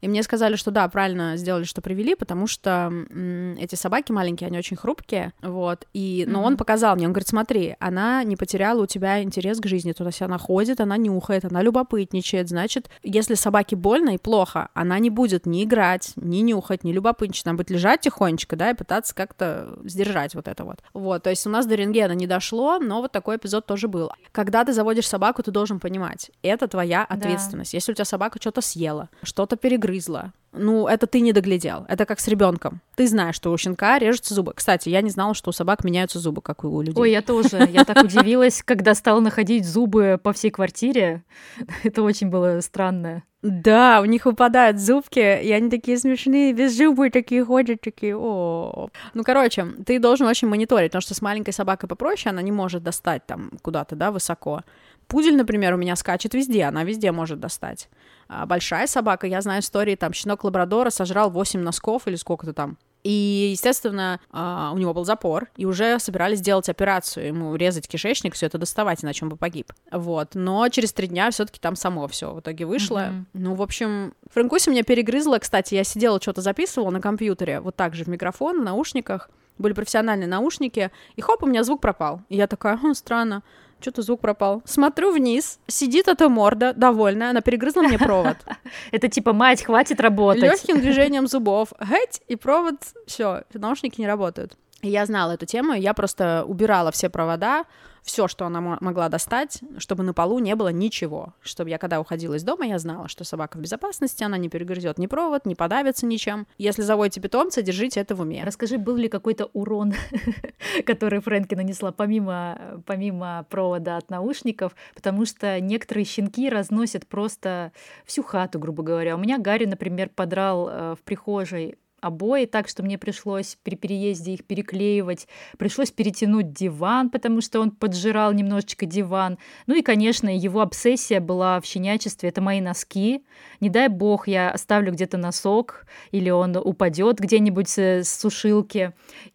И мне сказали, что да, правильно сделали, что привели, потому что м, эти собаки маленькие, они очень хрупкие. Вот. И, но он показал мне, он говорит, смотри, она не потеряла у тебя интерес к жизни. То есть она ходит, она нюхает, она любопытничает. Значит, если собаке больно и плохо, она не будет ни играть, ни нюхать, ни любопытничать. Она будет лежать тихонечко, да, и пытаться как-то сдержать вот это вот. Вот, то есть у нас до рентгена не дошло, но вот такой эпизод тоже был. Когда ты заводишь собаку, ты должен понимать, это твоя ответственность. Если у тебя собака что-то съела, что-то перегрызла, ну, это ты не доглядел. Это как с ребенком. Ты знаешь, что у щенка режутся зубы. Кстати, я не знала, что у собак меняются зубы, как и у людей. Ой, я тоже. Я так удивилась, когда стала находить зубы по всей квартире. Это очень было странно. Да, у них выпадают зубки, и они такие смешные, без зубы такие ходят, такие, о. Ну, короче, ты должен очень мониторить, потому что с маленькой собакой попроще, она не может достать там куда-то, да, высоко. Пудель, например, у меня скачет везде, она везде может достать. А большая собака, я знаю истории, там, щенок лабрадора сожрал 8 носков или сколько-то там, И, естественно, а, у него был запор, и уже собирались делать операцию, ему резать кишечник, все это доставать, иначе он бы погиб. Вот. Но через три дня все-таки там само все в итоге вышло. Mm-hmm. Ну, в общем, Франкуси меня перегрызла, кстати, я сидела, что-то записывала на компьютере, вот так же в микрофон, в наушниках, были профессиональные наушники, и хоп, у меня звук пропал. И я такая, хм, странно что-то звук пропал. Смотрю вниз, сидит эта морда, довольная, она перегрызла мне провод. Это типа, мать, хватит работать. Легким движением зубов, гэть, и провод, все, наушники не работают. Я знала эту тему, я просто убирала все провода, все, что она могла достать, чтобы на полу не было ничего. Чтобы я, когда уходила из дома, я знала, что собака в безопасности, она не перегрызет ни провод, не подавится ничем. Если заводите питомца, держите это в уме. Расскажи, был ли какой-то урон, который Фрэнки нанесла помимо, помимо провода от наушников, потому что некоторые щенки разносят просто всю хату, грубо говоря. У меня Гарри, например, подрал э, в прихожей обои, так что мне пришлось при переезде их переклеивать. Пришлось перетянуть диван, потому что он поджирал немножечко диван. Ну и, конечно, его обсессия была в щенячестве. Это мои носки. Не дай бог, я оставлю где-то носок, или он упадет где-нибудь с сушилки.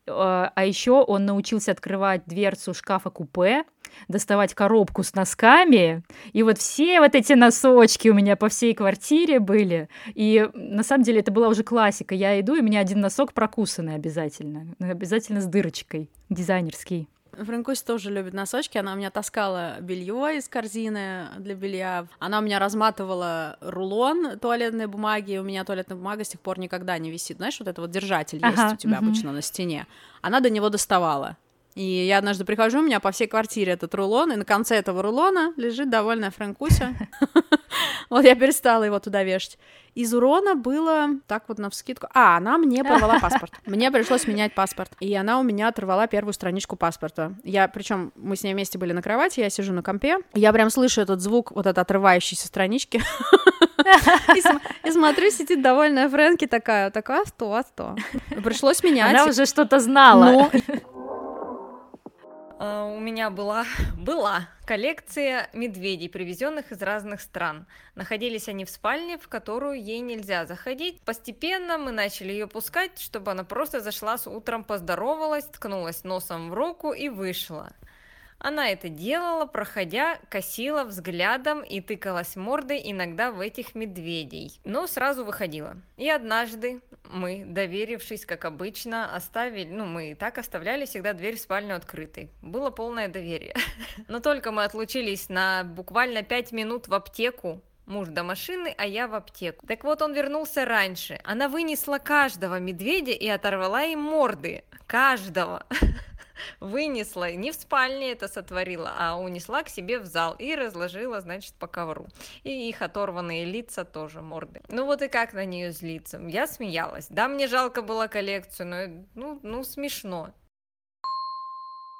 А, а еще он научился открывать дверцу шкафа-купе, доставать коробку с носками, и вот все вот эти носочки у меня по всей квартире были, и на самом деле это была уже классика. Я иду, и у меня один носок прокусанный обязательно, обязательно с дырочкой, дизайнерский. Франкусь тоже любит носочки. Она у меня таскала белье из корзины для белья. Она у меня разматывала рулон туалетной бумаги. У меня туалетная бумага с тех пор никогда не висит. Знаешь, вот это вот держатель ага, есть у тебя угу. обычно на стене. Она до него доставала. И я однажды прихожу, у меня по всей квартире этот рулон, и на конце этого рулона лежит довольная Франкуся. Вот я перестала его туда вешать. Из урона было так вот на вскидку. А, она мне порвала паспорт. Мне пришлось менять паспорт. И она у меня оторвала первую страничку паспорта. Я, причем мы с ней вместе были на кровати, я сижу на компе. Я прям слышу этот звук вот этой отрывающейся странички. И смотрю, сидит довольная Фрэнки такая, такая, что, а что? Пришлось менять. Она уже что-то знала. А, у меня была, была коллекция медведей, привезенных из разных стран. Находились они в спальне, в которую ей нельзя заходить. Постепенно мы начали ее пускать, чтобы она просто зашла с утром, поздоровалась, ткнулась носом в руку и вышла. Она это делала, проходя, косила взглядом и тыкалась мордой иногда в этих медведей, но сразу выходила. И однажды мы, доверившись, как обычно, оставили, ну, мы и так оставляли всегда дверь в спальню открытой. Было полное доверие. Но только мы отлучились на буквально пять минут в аптеку, муж до машины, а я в аптеку. Так вот, он вернулся раньше. Она вынесла каждого медведя и оторвала им морды. Каждого. вынесла, не в спальне это сотворила, а унесла к себе в зал и разложила, значит, по ковру. И их оторванные лица тоже, морды. Ну вот и как на нее злиться? Я смеялась. Да, мне жалко было коллекцию, но ну, ну смешно.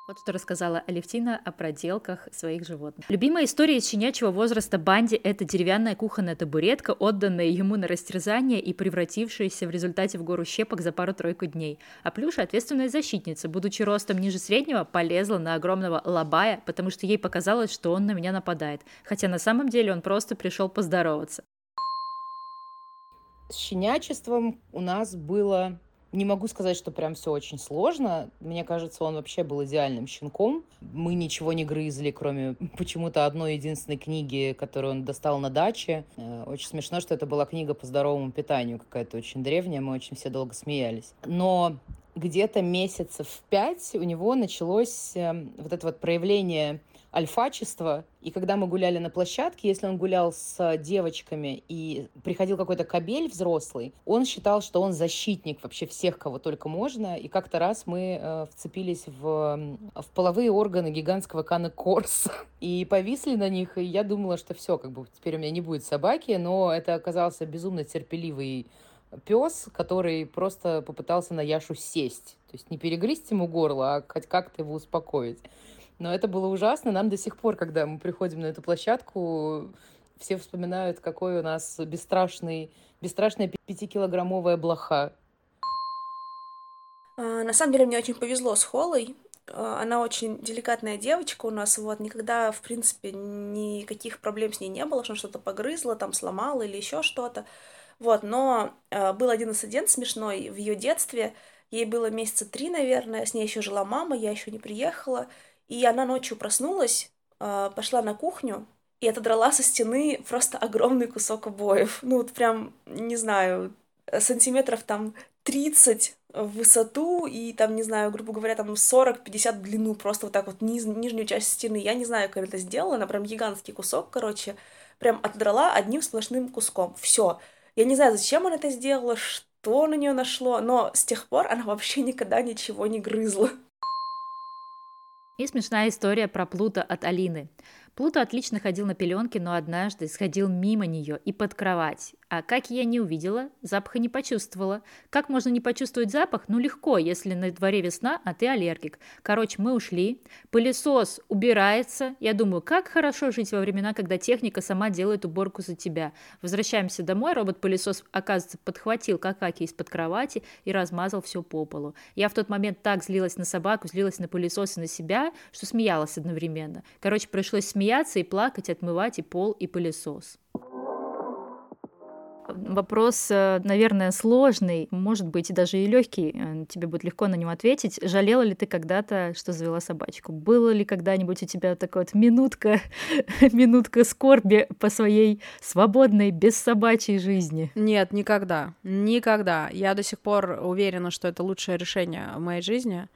Вот что рассказала Алевтина о проделках своих животных. Любимая история из щенячьего возраста Банди – это деревянная кухонная табуретка, отданная ему на растерзание и превратившаяся в результате в гору щепок за пару-тройку дней. А Плюша – ответственная защитница, будучи ростом ниже среднего, полезла на огромного лабая, потому что ей показалось, что он на меня нападает, хотя на самом деле он просто пришел поздороваться. С щенячеством у нас было не могу сказать, что прям все очень сложно. Мне кажется, он вообще был идеальным щенком. Мы ничего не грызли, кроме почему-то одной единственной книги, которую он достал на даче. Э, очень смешно, что это была книга по здоровому питанию, какая-то очень древняя, мы очень все долго смеялись. Но где-то месяцев пять у него началось эм, вот это вот проявление альфачество. И когда мы гуляли на площадке, если он гулял с девочками и приходил какой-то кабель взрослый, он считал, что он защитник вообще всех, кого только можно. И как-то раз мы э, вцепились в, в половые органы гигантского Кана Корс и повисли на них. И я думала, что все, как бы теперь у меня не будет собаки, но это оказался безумно терпеливый пес, который просто попытался на Яшу сесть. То есть не перегрызть ему горло, а хоть как-то его успокоить. Но это было ужасно. Нам до сих пор, когда мы приходим на эту площадку, все вспоминают, какой у нас бесстрашный, бесстрашная пятикилограммовая блоха. А, на самом деле мне очень повезло с Холой. А, она очень деликатная девочка у нас, вот, никогда, в принципе, никаких проблем с ней не было, что что-то погрызла, там, сломала или еще что-то. Вот, но э, был один инцидент смешной в ее детстве. Ей было месяца три, наверное, с ней еще жила мама, я еще не приехала. И она ночью проснулась, э, пошла на кухню и отодрала со стены просто огромный кусок обоев. Ну, вот прям, не знаю, сантиметров там 30 в высоту и там, не знаю, грубо говоря, там 40-50 в длину, просто вот так вот низ, нижнюю часть стены. Я не знаю, как это сделала, она прям гигантский кусок, короче, прям отдрала одним сплошным куском. Все. Я не знаю, зачем она это сделала, что на нее нашло, но с тех пор она вообще никогда ничего не грызла. И смешная история про Плута от Алины. Плута отлично ходил на пеленке, но однажды сходил мимо нее и под кровать. А как я не увидела, запаха не почувствовала. Как можно не почувствовать запах? Ну легко, если на дворе весна, а ты аллергик. Короче, мы ушли. Пылесос убирается. Я думаю, как хорошо жить во времена, когда техника сама делает уборку за тебя. Возвращаемся домой, робот-пылесос, оказывается, подхватил какаки из-под кровати и размазал все по полу. Я в тот момент так злилась на собаку, злилась на пылесос и на себя, что смеялась одновременно. Короче, пришлось смеяться и плакать, отмывать и пол, и пылесос. Вопрос, э, наверное, сложный, может быть, даже и легкий. Э, тебе будет легко на него ответить. Жалела ли ты когда-то, что завела собачку? Было ли когда-нибудь у тебя такая вот минутка, минутка скорби по своей свободной, без собачьей жизни? Нет, никогда. Никогда. Я до сих пор уверена, что это лучшее решение в моей жизни.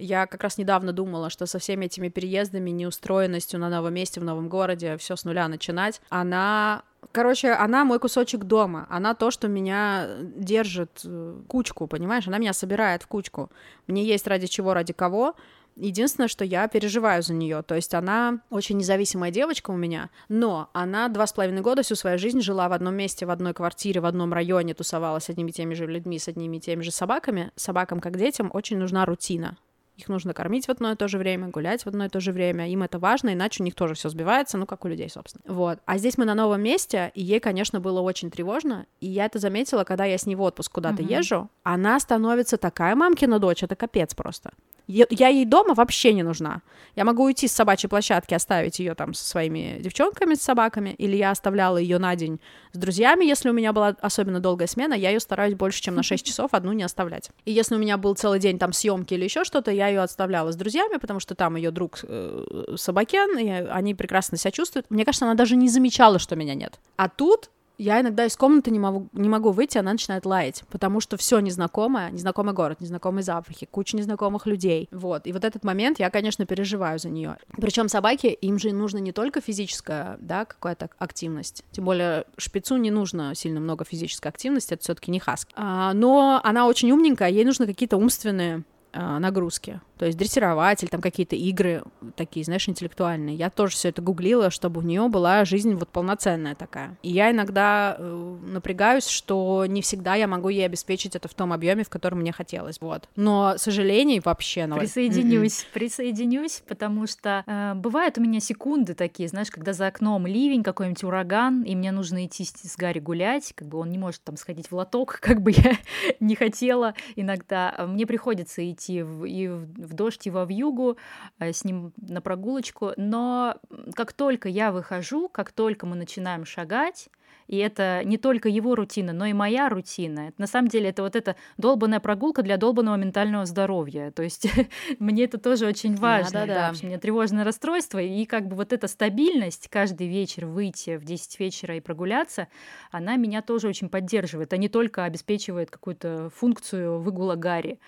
Я как раз недавно думала, что со всеми этими переездами, неустроенностью на новом месте, в новом городе, все с нуля начинать, она Короче, она мой кусочек дома, она то, что меня держит э, кучку, понимаешь? Она меня собирает в кучку. Мне есть ради чего, ради кого. Единственное, что я переживаю за нее. То есть она очень независимая девочка у меня, но она два с половиной года всю свою жизнь жила в одном месте, в одной квартире, в одном районе, тусовалась с одними и теми же людьми, с одними и теми же собаками. Собакам, как детям, очень нужна рутина. Их нужно кормить в одно и то же время, гулять в одно и то же время. Им это важно, иначе у них тоже все сбивается, ну, как у людей, собственно. Вот. А здесь мы на новом месте, и ей, конечно, было очень тревожно. И я это заметила, когда я с ней в отпуск куда-то mm-hmm. езжу. Она становится такая мамкина дочь, это капец просто. Я ей дома вообще не нужна. Я могу уйти с собачьей площадки, оставить ее там со своими девчонками, с собаками, или я оставляла ее на день с друзьями, если у меня была особенно долгая смена, я ее стараюсь больше, чем на 6 часов одну не оставлять. И если у меня был целый день там съемки или еще что-то, я ее отставляла с друзьями, потому что там ее друг э, собакен, и они прекрасно себя чувствуют. Мне кажется, она даже не замечала, что меня нет. А тут я иногда из комнаты не могу, не могу выйти, она начинает лаять, потому что все незнакомое, незнакомый город, незнакомые запахи, куча незнакомых людей. Вот. И вот этот момент я, конечно, переживаю за нее. Причем собаки, им же нужно не только физическая, да, какая-то активность. Тем более шпицу не нужно сильно много физической активности, это все-таки не хаск. А, но она очень умненькая, ей нужны какие-то умственные нагрузки. То есть дрессировать или там какие-то игры такие, знаешь, интеллектуальные. Я тоже все это гуглила, чтобы у нее была жизнь вот полноценная такая. И я иногда э, напрягаюсь, что не всегда я могу ей обеспечить это в том объеме, в котором мне хотелось. Вот. Но сожалений вообще ноль. Присоединюсь, mm-hmm. присоединюсь, потому что э, бывают у меня секунды такие, знаешь, когда за окном ливень, какой-нибудь ураган, и мне нужно идти с, с Гарри гулять, как бы он не может там сходить в лоток, как бы я не хотела иногда. Мне приходится идти в, и в в дождь и во вьюгу, э, с ним на прогулочку. Но как только я выхожу, как только мы начинаем шагать, и это не только его рутина, но и моя рутина. На самом деле это вот эта долбанная прогулка для долбанного ментального здоровья. То есть мне это тоже очень важно. Да, да, да. У меня тревожное расстройство, и как бы вот эта стабильность каждый вечер выйти в 10 вечера и прогуляться, она меня тоже очень поддерживает, а не только обеспечивает какую-то функцию выгула Гарри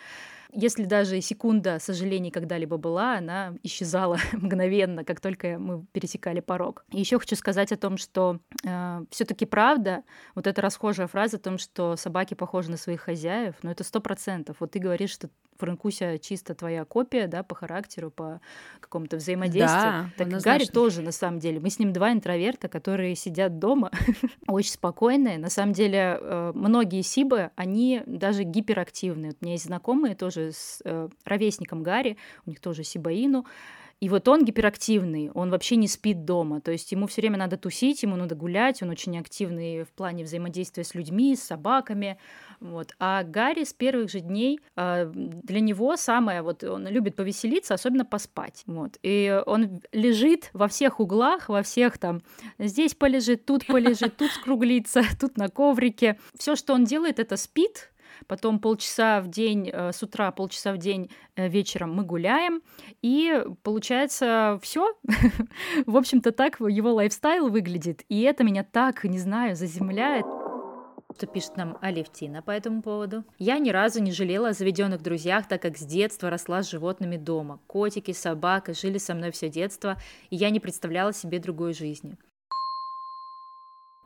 если даже секунда сожалений когда-либо была, она исчезала мгновенно, как только мы пересекали порог. И еще хочу сказать о том, что э, все-таки правда, вот эта расхожая фраза о том, что собаки похожи на своих хозяев, но это сто процентов. Вот ты говоришь, что Франкуся чисто твоя копия, да, по характеру, по какому-то взаимодействию. Да, так Гарри тоже, на самом деле. Мы с ним два интроверта, которые сидят дома, очень спокойные. На самом деле, э, многие сибы, они даже гиперактивные. У меня есть знакомые тоже с э, ровесником Гарри, у них тоже сибаину, И вот он гиперактивный, он вообще не спит дома, то есть ему все время надо тусить, ему надо гулять, он очень активный в плане взаимодействия с людьми, с собаками, вот. А Гарри с первых же дней э, для него самое, вот он любит повеселиться, особенно поспать, вот. И он лежит во всех углах, во всех там, здесь полежит, тут полежит, тут скруглится, тут на коврике. Все, что он делает, это спит, потом полчаса в день, э, с утра полчаса в день, э, вечером мы гуляем, и получается все. в общем-то, так его лайфстайл выглядит, и это меня так, не знаю, заземляет. Что пишет нам Алевтина по этому поводу. Я ни разу не жалела о заведенных друзьях, так как с детства росла с животными дома. Котики, собака жили со мной все детство, и я не представляла себе другой жизни.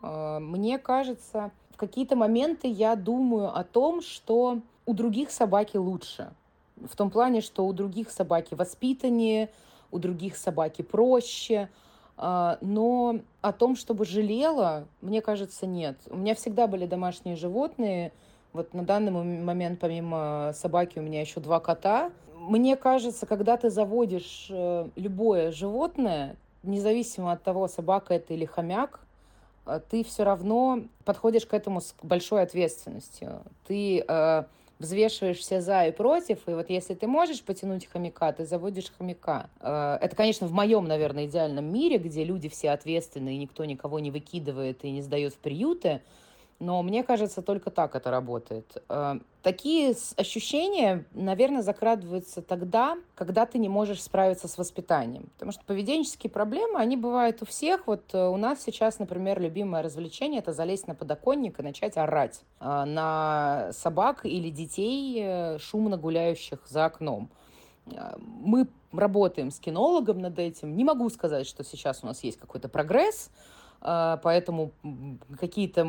А, мне кажется, в какие-то моменты я думаю о том, что у других собаки лучше. В том плане, что у других собаки воспитаннее, у других собаки проще. А, но о том, чтобы жалела, мне кажется, нет. У меня всегда были домашние животные. Вот на данный момент, помимо собаки, у меня еще два кота. Мне кажется, когда ты заводишь э, любое животное, независимо от того, собака это или хомяк, ты все равно подходишь к этому с большой ответственностью. Ты э, взвешиваешь все за и против, и вот если ты можешь потянуть хомяка, ты заводишь хомяка. Э, это, конечно, в моем, наверное, идеальном мире, где люди все ответственные, и никто никого не выкидывает и не сдает в приюты, но мне кажется, только так это работает. Э, такие ощущения, наверное, закрадываются тогда, когда ты не можешь справиться с воспитанием. Потому что поведенческие проблемы, они бывают у всех. Вот э, у нас сейчас, например, любимое развлечение – это залезть на подоконник и начать орать э, на собак или детей, шумно гуляющих за окном. Мы работаем с кинологом над этим. Не могу сказать, что сейчас у нас есть какой-то прогресс, поэтому какие-то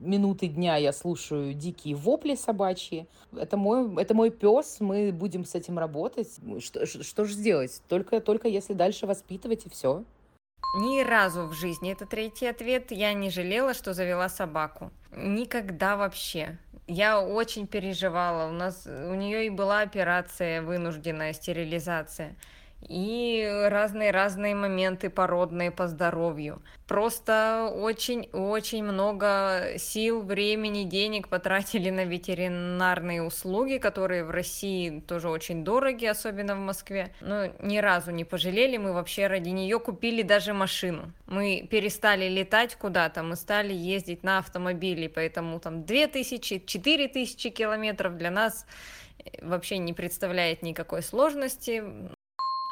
минуты дня я слушаю дикие вопли собачьи. Это мой, это мой пес, мы будем с этим работать. Что, что же сделать? Только, только если дальше воспитывать и все. Ни разу в жизни, это третий ответ, я не жалела, что завела собаку. Никогда вообще. Я очень переживала. У нас у нее и была операция, вынужденная стерилизация и разные-разные моменты породные по здоровью. Просто очень-очень много сил, времени, денег потратили на ветеринарные услуги, которые в России тоже очень дороги, особенно в Москве. Но ни разу не пожалели, мы вообще ради нее купили даже машину. Мы перестали летать куда-то, мы стали ездить на автомобиле, поэтому там 2000-4000 километров для нас вообще не представляет никакой сложности.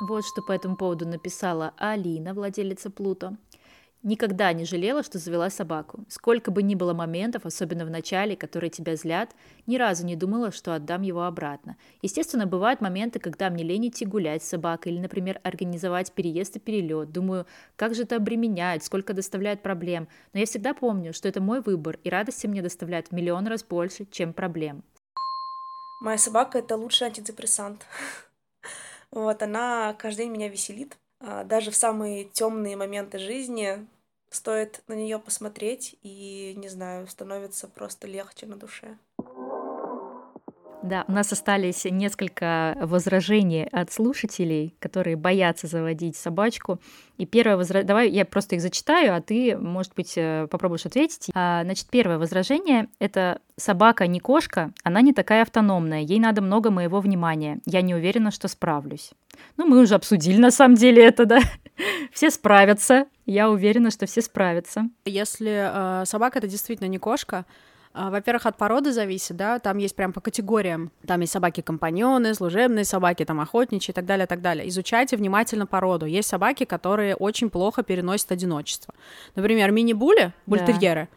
Вот что по этому поводу написала Алина, владелица Плуто. Никогда не жалела, что завела собаку. Сколько бы ни было моментов, особенно в начале, которые тебя злят, ни разу не думала, что отдам его обратно. Естественно, бывают моменты, когда мне лень идти гулять с собакой или, например, организовать переезд и перелет. Думаю, как же это обременяет, сколько доставляет проблем. Но я всегда помню, что это мой выбор, и радости мне доставляет в миллион раз больше, чем проблем. Моя собака — это лучший антидепрессант. Вот, она каждый день меня веселит. А, даже в самые темные моменты жизни стоит на нее посмотреть, и, не знаю, становится просто легче на душе. Да, у нас остались несколько возражений от слушателей, которые боятся заводить собачку. И первое возражение... Давай я просто их зачитаю, а ты, может быть, э, попробуешь ответить. А, значит, первое возражение — это собака не кошка, она не такая автономная, ей надо много моего внимания. Я не уверена, что справлюсь. Ну, мы уже обсудили, на самом деле, это, да. Все справятся. Я уверена, что все справятся. Если э, собака — это действительно не кошка, во-первых, от породы зависит, да, там есть прям по категориям. Там есть собаки-компаньоны, служебные собаки, там охотничьи и так далее, так далее. Изучайте внимательно породу. Есть собаки, которые очень плохо переносят одиночество. Например, мини-були, бультерьеры,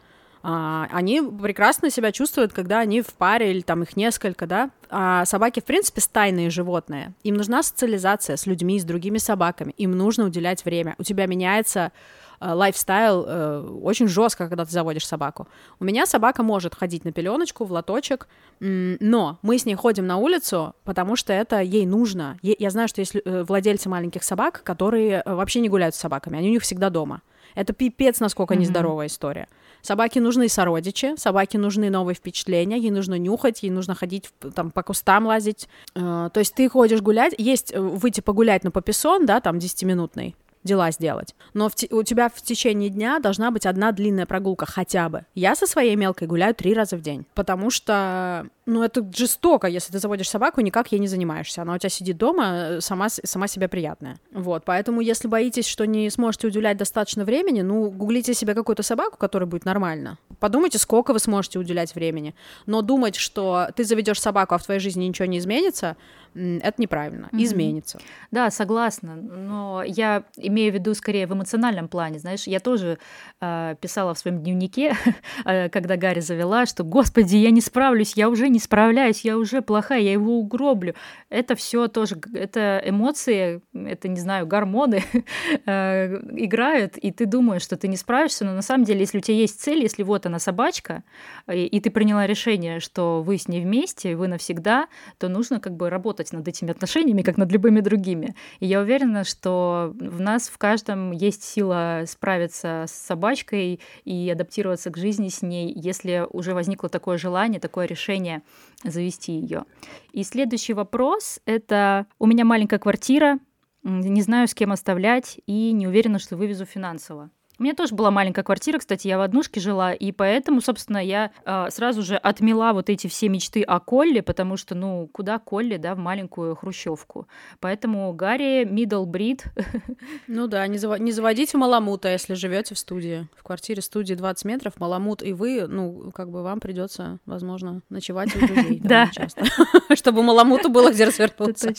да. они прекрасно себя чувствуют, когда они в паре или там их несколько, да. А собаки, в принципе, стайные животные. Им нужна социализация с людьми, с другими собаками. Им нужно уделять время. У тебя меняется лайфстайл э, очень жестко, когда ты заводишь собаку. У меня собака может ходить на пеленочку, в лоточек, но мы с ней ходим на улицу, потому что это ей нужно. Я знаю, что есть э, владельцы маленьких собак, которые вообще не гуляют с собаками, они у них всегда дома. Это пипец, насколько mm-hmm. нездоровая история. Собаке нужны сородичи, собаке нужны новые впечатления, ей нужно нюхать, ей нужно ходить там по кустам лазить. Э, то есть ты ходишь гулять, есть э, выйти погулять на пописон, да, там 10-минутный, дела сделать. Но в у тебя в течение дня должна быть одна длинная прогулка хотя бы. Я со своей мелкой гуляю три раза в день, потому что ну, это жестоко, если ты заводишь собаку, никак ей не занимаешься. Она у тебя сидит дома, э, сама, сама себе приятная. Вот, поэтому если боитесь, что не сможете уделять достаточно времени, ну, гуглите себе какую-то собаку, которая будет нормально. Подумайте, сколько вы сможете уделять времени. Но думать, что ты заведешь собаку, а в твоей жизни ничего не изменится, это неправильно. Mm-hmm. Изменится. Да, согласна. Но я имею в виду скорее в эмоциональном плане. Знаешь, я тоже э, писала в своем дневнике, э, когда Гарри завела, что, господи, я не справлюсь, я уже не справляюсь, я уже плохая, я его угроблю. Это все тоже, это эмоции, это, не знаю, гормоны э, играют, и ты думаешь, что ты не справишься, но на самом деле, если у тебя есть цель, если вот она собачка, и, и ты приняла решение, что вы с ней вместе, вы навсегда, то нужно как бы работать над этими отношениями, как над любыми другими. И я уверена, что в нас в каждом есть сила справиться с собачкой и адаптироваться к жизни с ней, если уже возникло такое желание, такое решение завести ее. И следующий вопрос — это «У меня маленькая квартира, не знаю, с кем оставлять и не уверена, что вывезу финансово». У меня тоже была маленькая квартира, кстати, я в однушке жила, и поэтому, собственно, я э, сразу же отмела вот эти все мечты о Колле, потому что, ну, куда Колле, да, в маленькую хрущевку. Поэтому Гарри middle breed. Ну да, не, заво- не заводите маламута, если живете в студии. В квартире студии 20 метров, маламут и вы, ну, как бы вам придется, возможно, ночевать у друзей. Да. Часто, чтобы маламуту было где развернуться.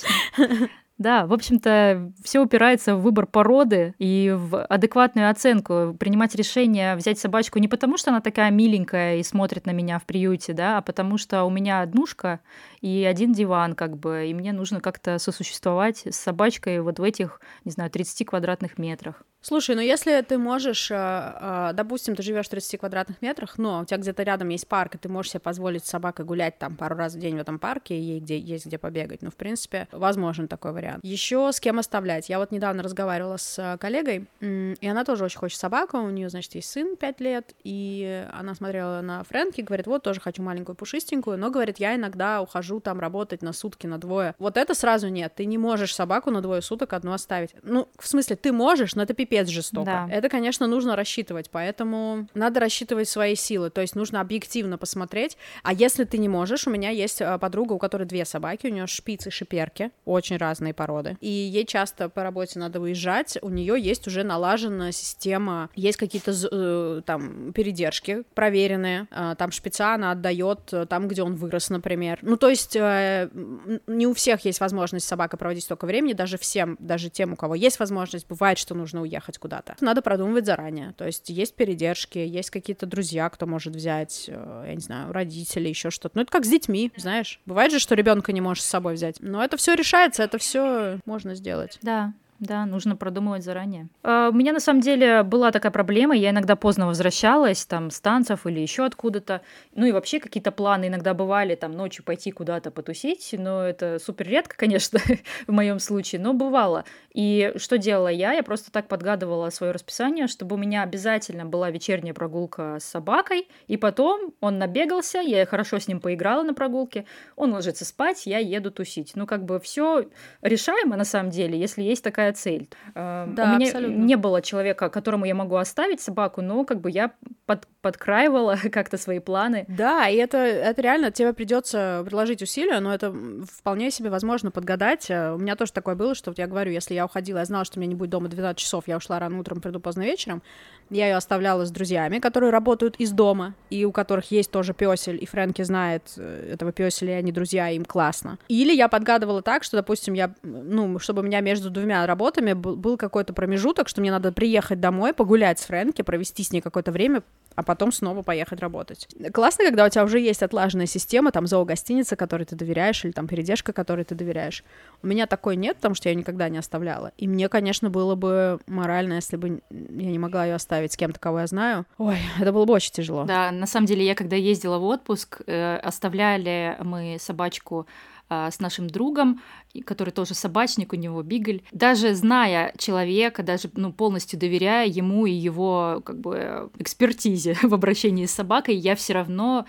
Да, в общем-то, все упирается в выбор породы и в адекватную оценку. Принимать решение взять собачку не потому, что она такая миленькая и смотрит на меня в приюте, да, а потому что у меня однушка и один диван, как бы, и мне нужно как-то сосуществовать с собачкой вот в этих, не знаю, 30 квадратных метрах. Слушай, ну если ты можешь, э, э, допустим, ты живешь в 30 квадратных метрах, но у тебя где-то рядом есть парк, и ты можешь себе позволить с собакой гулять там пару раз в день в этом парке, и ей где, есть где побегать, ну, в принципе, возможен такой вариант. Еще с кем оставлять? Я вот недавно разговаривала с э, коллегой, и она тоже очень хочет собаку, у нее, значит, есть сын 5 лет, и она смотрела на Фрэнки, говорит, вот, тоже хочу маленькую пушистенькую, но, говорит, я иногда ухожу там работать на сутки, на двое. Вот это сразу нет, ты не можешь собаку на двое суток одну оставить. Ну, в смысле, ты можешь, но это пипец пипец жестоко. Да. Это, конечно, нужно рассчитывать, поэтому надо рассчитывать свои силы, то есть нужно объективно посмотреть. А если ты не можешь, у меня есть э, подруга, у которой две собаки, у нее шпицы, шиперки, очень разные породы, и ей часто по работе надо выезжать, у нее есть уже налажена система, есть какие-то э, там передержки проверенные, э, там шпица она отдает там, где он вырос, например. Ну, то есть не у всех есть возможность с собакой проводить столько времени, даже всем, даже тем, у кого есть возможность, бывает, что нужно уехать ехать куда-то. Надо продумывать заранее. То есть есть передержки, есть какие-то друзья, кто может взять, э, я не знаю, родители, еще что-то. Ну, это как с детьми, знаешь. Бывает же, что ребенка не можешь с собой взять. Но это все решается, это все можно сделать. Да, да, нужно продумывать заранее. А, у меня на самом деле была такая проблема. Я иногда поздно возвращалась, там, с танцев или еще откуда-то. Ну и вообще какие-то планы иногда бывали, там, ночью пойти куда-то потусить. Но это супер редко, конечно, в моем случае, но бывало. И что делала я? Я просто так подгадывала свое расписание, чтобы у меня обязательно была вечерняя прогулка с собакой. И потом он набегался, я хорошо с ним поиграла на прогулке. Он ложится спать, я еду тусить. Ну, как бы все решаемо на самом деле, если есть такая такая цель. Э, да, У меня абсолютно. не было человека, которому я могу оставить собаку, но как бы я под, подкраивала как-то свои планы. Да, и это, это реально тебе придется приложить усилия, но это вполне себе возможно подгадать. Э, у меня тоже такое было, что вот я говорю, если я уходила, я знала, что меня не будет дома 12 часов, я ушла рано утром, приду поздно вечером, я ее оставляла с друзьями, которые работают из дома, и у которых есть тоже песель, и Фрэнки знает э, этого песеля, и они друзья, им классно. Или я подгадывала так, что, допустим, я, ну, чтобы у меня между двумя работами был, какой-то промежуток, что мне надо приехать домой, погулять с Фрэнки, провести с ней какое-то время, а потом снова поехать работать. Классно, когда у тебя уже есть отлаженная система, там зоогостиница, которой ты доверяешь, или там передержка, которой ты доверяешь. У меня такой нет, потому что я ее никогда не оставляла. И мне, конечно, было бы морально, если бы я не могла ее оставить с кем-то, кого я знаю. Ой, это было бы очень тяжело. Да, на самом деле, я когда ездила в отпуск, э, оставляли мы собачку а, с нашим другом, который тоже собачник, у него бигль. Даже зная человека, даже ну, полностью доверяя ему и его как бы экспертизе, паузе в обращении с собакой, я все равно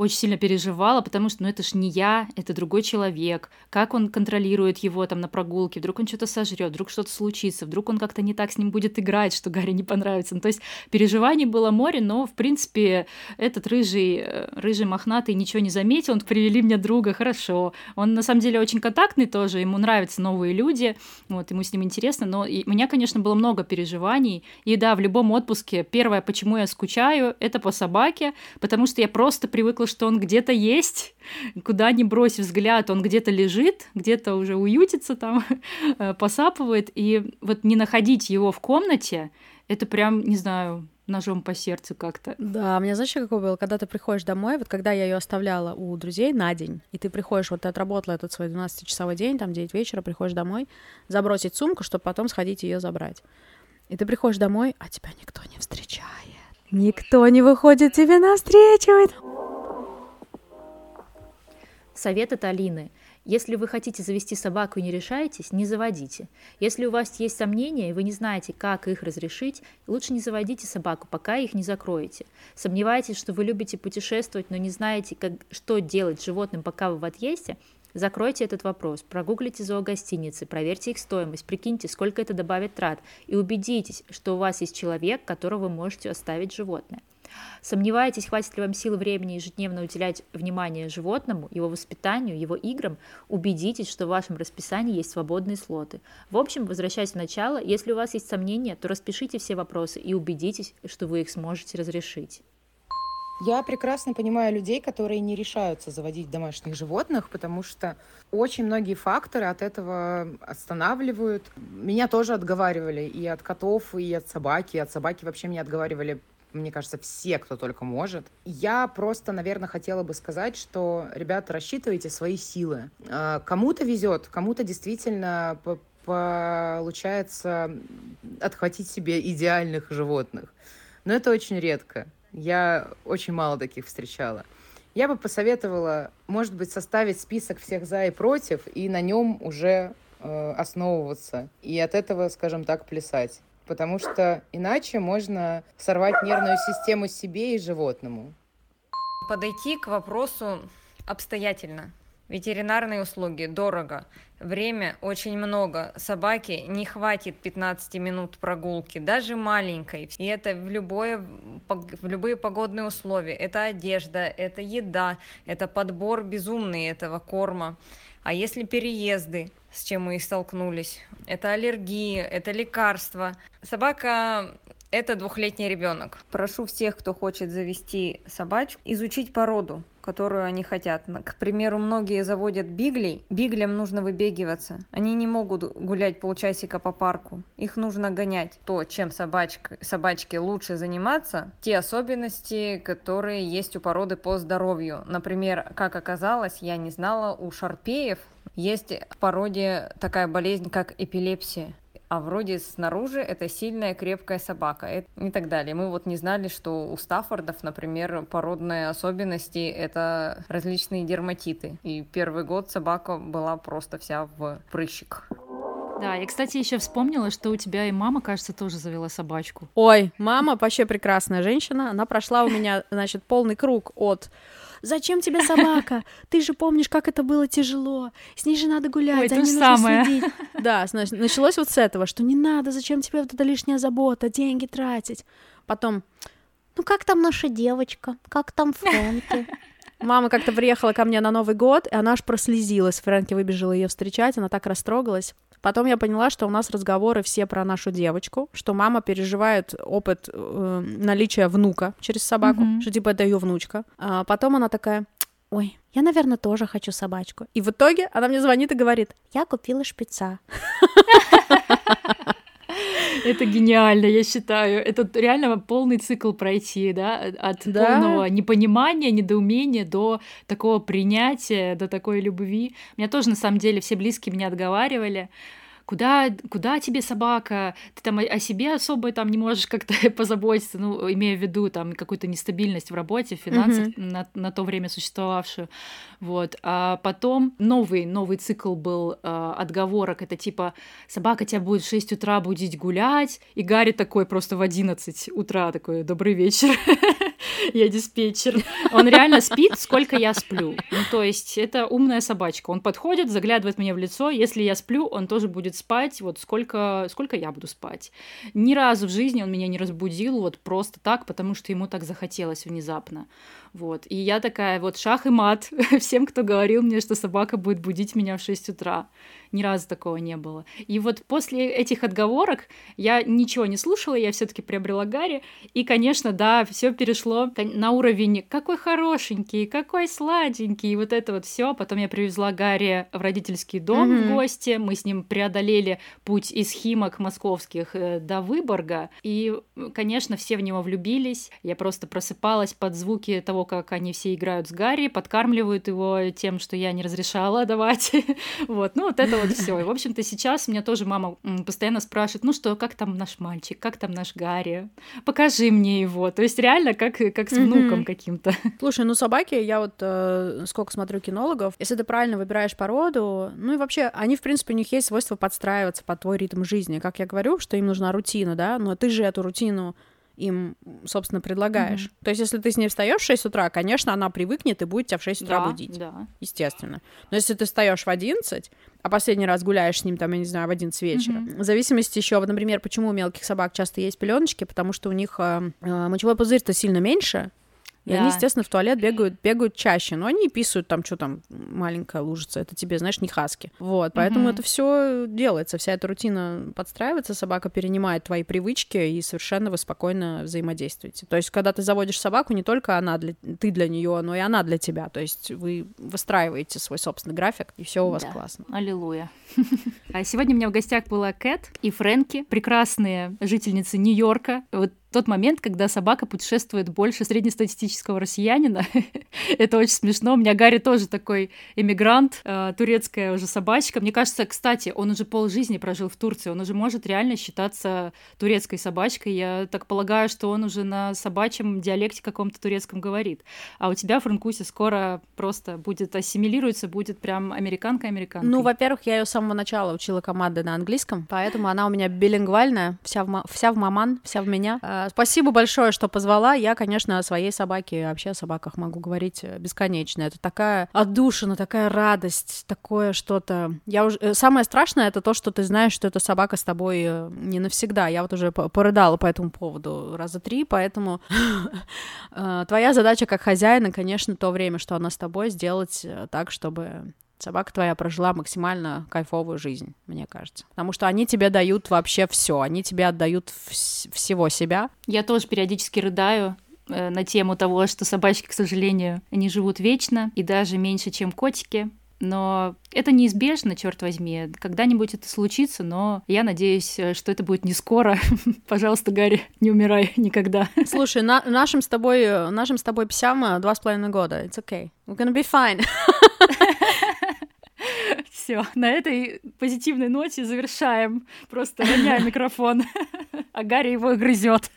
очень сильно переживала, потому что, ну, это ж не я, это другой человек. Как он контролирует его там на прогулке? Вдруг он что-то сожрет, вдруг что-то случится, вдруг он как-то не так с ним будет играть, что Гарри не понравится. Ну, то есть переживаний было море, но, в принципе, этот рыжий, э, рыжий мохнатый ничего не заметил, он привели мне друга, хорошо. Он, на самом деле, очень контактный тоже, ему нравятся новые люди, вот, ему с ним интересно, но и у меня, конечно, было много переживаний, и да, в любом отпуске первое, почему я скучаю, это по собаке, потому что я просто привыкла, что он где-то есть, куда ни брось взгляд, он где-то лежит, где-то уже уютится там, э, посапывает, и вот не находить его в комнате, это прям, не знаю, ножом по сердцу как-то. Да, у меня знаешь, какое было? Когда ты приходишь домой, вот когда я ее оставляла у друзей на день, и ты приходишь, вот ты отработала этот свой 12-часовой день, там 9 вечера, приходишь домой, забросить сумку, чтобы потом сходить ее забрать. И ты приходишь домой, а тебя никто не встречает. Никто не выходит тебе навстречу. Совет от Алины. Если вы хотите завести собаку и не решаетесь, не заводите. Если у вас есть сомнения, и вы не знаете, как их разрешить, лучше не заводите собаку, пока их не закроете. Сомневаетесь, что вы любите путешествовать, но не знаете, как, что делать с животным, пока вы в отъезде, Закройте этот вопрос, прогуглите зоогостиницы, проверьте их стоимость, прикиньте, сколько это добавит трат, и убедитесь, что у вас есть человек, которого вы можете оставить животное. Сомневаетесь, хватит ли вам силы времени ежедневно уделять внимание животному, его воспитанию, его играм? Убедитесь, что в вашем расписании есть свободные слоты. В общем, возвращаясь в начало, если у вас есть сомнения, то распишите все вопросы и убедитесь, что вы их сможете разрешить. Я прекрасно понимаю людей, которые не решаются заводить домашних животных, потому что очень многие факторы от этого останавливают. Меня тоже отговаривали и от котов, и от собаки. От собаки вообще меня отговаривали мне кажется, все, кто только может. Я просто, наверное, хотела бы сказать, что, ребята, рассчитывайте свои силы. А, кому-то везет, кому-то действительно получается отхватить себе идеальных животных. Но это очень редко. Я очень мало таких встречала. Я бы посоветовала, может быть, составить список всех за и против, и на нем уже э, основываться. И от этого, скажем так, плясать потому что иначе можно сорвать нервную систему себе и животному. Подойти к вопросу обстоятельно. Ветеринарные услуги дорого, время очень много, собаке не хватит 15 минут прогулки, даже маленькой. И это в, любое, в любые погодные условия. Это одежда, это еда, это подбор безумный этого корма. А если переезды, с чем мы и столкнулись, это аллергии, это лекарства. Собака это двухлетний ребенок. Прошу всех, кто хочет завести собачку, изучить породу, которую они хотят. К примеру, многие заводят биглей. Биглям нужно выбегиваться. Они не могут гулять полчасика по парку. Их нужно гонять. То, чем собачка, собачке лучше заниматься, те особенности, которые есть у породы по здоровью. Например, как оказалось, я не знала, у шарпеев есть в породе такая болезнь, как эпилепсия а вроде снаружи это сильная крепкая собака и так далее. Мы вот не знали, что у Стаффордов, например, породные особенности — это различные дерматиты. И первый год собака была просто вся в прыщик. Да, я, кстати, еще вспомнила, что у тебя и мама, кажется, тоже завела собачку. Ой, мама вообще прекрасная женщина. Она прошла у меня, значит, полный круг от Зачем тебе собака? Ты же помнишь, как это было тяжело. С ней же надо гулять, Ой, за ней нужно самое. следить. Да, началось вот с этого, что не надо, зачем тебе вот эта лишняя забота, деньги тратить. Потом, ну как там наша девочка? Как там Фрэнки? Мама как-то приехала ко мне на Новый год, и она аж прослезилась. Фрэнки выбежала ее встречать, она так растрогалась. Потом я поняла, что у нас разговоры все про нашу девочку, что мама переживает опыт э, наличия внука через собаку, mm-hmm. что типа это ее внучка. А потом она такая, ой, я, наверное, тоже хочу собачку. И в итоге она мне звонит и говорит, я купила шпица. Это гениально, я считаю. Это реально полный цикл пройти, да, от да? полного непонимания, недоумения до такого принятия, до такой любви. Меня тоже, на самом деле, все близкие меня отговаривали куда, куда тебе собака, ты там о себе особо там не можешь как-то позаботиться, ну, имея в виду там какую-то нестабильность в работе, в финансах mm-hmm. на, на то время существовавшую, вот. А потом новый, новый цикл был э, отговорок, это типа собака тебя будет в 6 утра будить гулять, и Гарри такой просто в 11 утра такой, добрый вечер, я диспетчер. Он реально спит, сколько я сплю. Ну, то есть это умная собачка. Он подходит, заглядывает мне в лицо. Если я сплю, он тоже будет спать, вот сколько, сколько я буду спать. Ни разу в жизни он меня не разбудил вот просто так, потому что ему так захотелось внезапно. Вот. И я такая, вот шах и мат всем, кто говорил мне, что собака будет будить меня в 6 утра. Ни разу такого не было. И вот после этих отговорок я ничего не слушала, я все таки приобрела Гарри. И, конечно, да, все перешло на уровень «какой хорошенький, какой сладенький», и вот это вот все. Потом я привезла Гарри в родительский дом mm-hmm. в гости, мы с ним преодолели путь из Химок московских э, до Выборга, и, конечно, все в него влюбились. Я просто просыпалась под звуки того, как они все играют с Гарри, подкармливают его тем, что я не разрешала давать. вот, ну вот это вот все. И, в общем-то, сейчас меня тоже мама постоянно спрашивает, ну что, как там наш мальчик, как там наш Гарри? Покажи мне его. То есть реально как, как с внуком каким-то. Слушай, ну собаки, я вот э, сколько смотрю кинологов, если ты правильно выбираешь породу, ну и вообще, они, в принципе, у них есть свойство подстраиваться под твой ритм жизни. Как я говорю, что им нужна рутина, да, но ты же эту рутину им, собственно, предлагаешь. Mm-hmm. То есть, если ты с ней встаешь в 6 утра, конечно, она привыкнет и будет тебя в 6 утра да, будить. Да. Естественно. Но если ты встаешь в 11, а последний раз гуляешь с ним, там, я не знаю, в 11 вечера. Mm-hmm. В зависимости еще, вот, например, почему у мелких собак часто есть пеленочки, потому что у них э, э, мочевой пузырь-то сильно меньше, и да. они, естественно, в туалет бегают, бегают чаще, но они писают там, что там, маленькая лужица, это тебе, знаешь, не хаски. Вот, поэтому угу. это все делается, вся эта рутина подстраивается, собака перенимает твои привычки, и совершенно вы спокойно взаимодействуете. То есть, когда ты заводишь собаку, не только она для, ты для нее, но и она для тебя. То есть вы выстраиваете свой собственный график, и все у вас да. классно. Аллилуйя. А сегодня у меня в гостях была Кэт и Фрэнки, прекрасные жительницы Нью-Йорка. Вот тот момент, когда собака путешествует больше среднестатистического россиянина. Это очень смешно. У меня Гарри тоже такой эмигрант, э, турецкая уже собачка. Мне кажется, кстати, он уже пол жизни прожил в Турции. Он уже может реально считаться турецкой собачкой. Я так полагаю, что он уже на собачьем диалекте каком-то турецком говорит. А у тебя, Франкуси, скоро просто будет ассимилируется, будет прям американка-американка. Ну, во-первых, я ее с самого начала учила команды на английском, поэтому она у меня билингвальная, вся в, вся в маман, вся в меня э, Спасибо большое, что позвала. Я, конечно, о своей собаке, вообще о собаках могу говорить э, бесконечно. Это такая отдушина, такая радость, такое что-то. Я уже... Э, самое страшное это то, что ты знаешь, что эта собака с тобой э, не навсегда. Я вот уже порыдала по этому поводу раза три, поэтому твоя задача как хозяина, конечно, то время, что она с тобой, сделать так, чтобы собака твоя прожила максимально кайфовую жизнь, мне кажется. Потому что они тебе дают вообще все, они тебе отдают вс- всего себя. Я тоже периодически рыдаю э, на тему того, что собачки, к сожалению, они живут вечно и даже меньше, чем котики. Но это неизбежно, черт возьми. Когда-нибудь это случится, но я надеюсь, э, что это будет не скоро. Пожалуйста, Гарри, не умирай никогда. Слушай, на нашим с тобой, э, нашим с тобой псям э, два с половиной года. It's okay. We're gonna be fine. Все, на этой позитивной ноте завершаем. Просто роняем микрофон, а Гарри его грызет.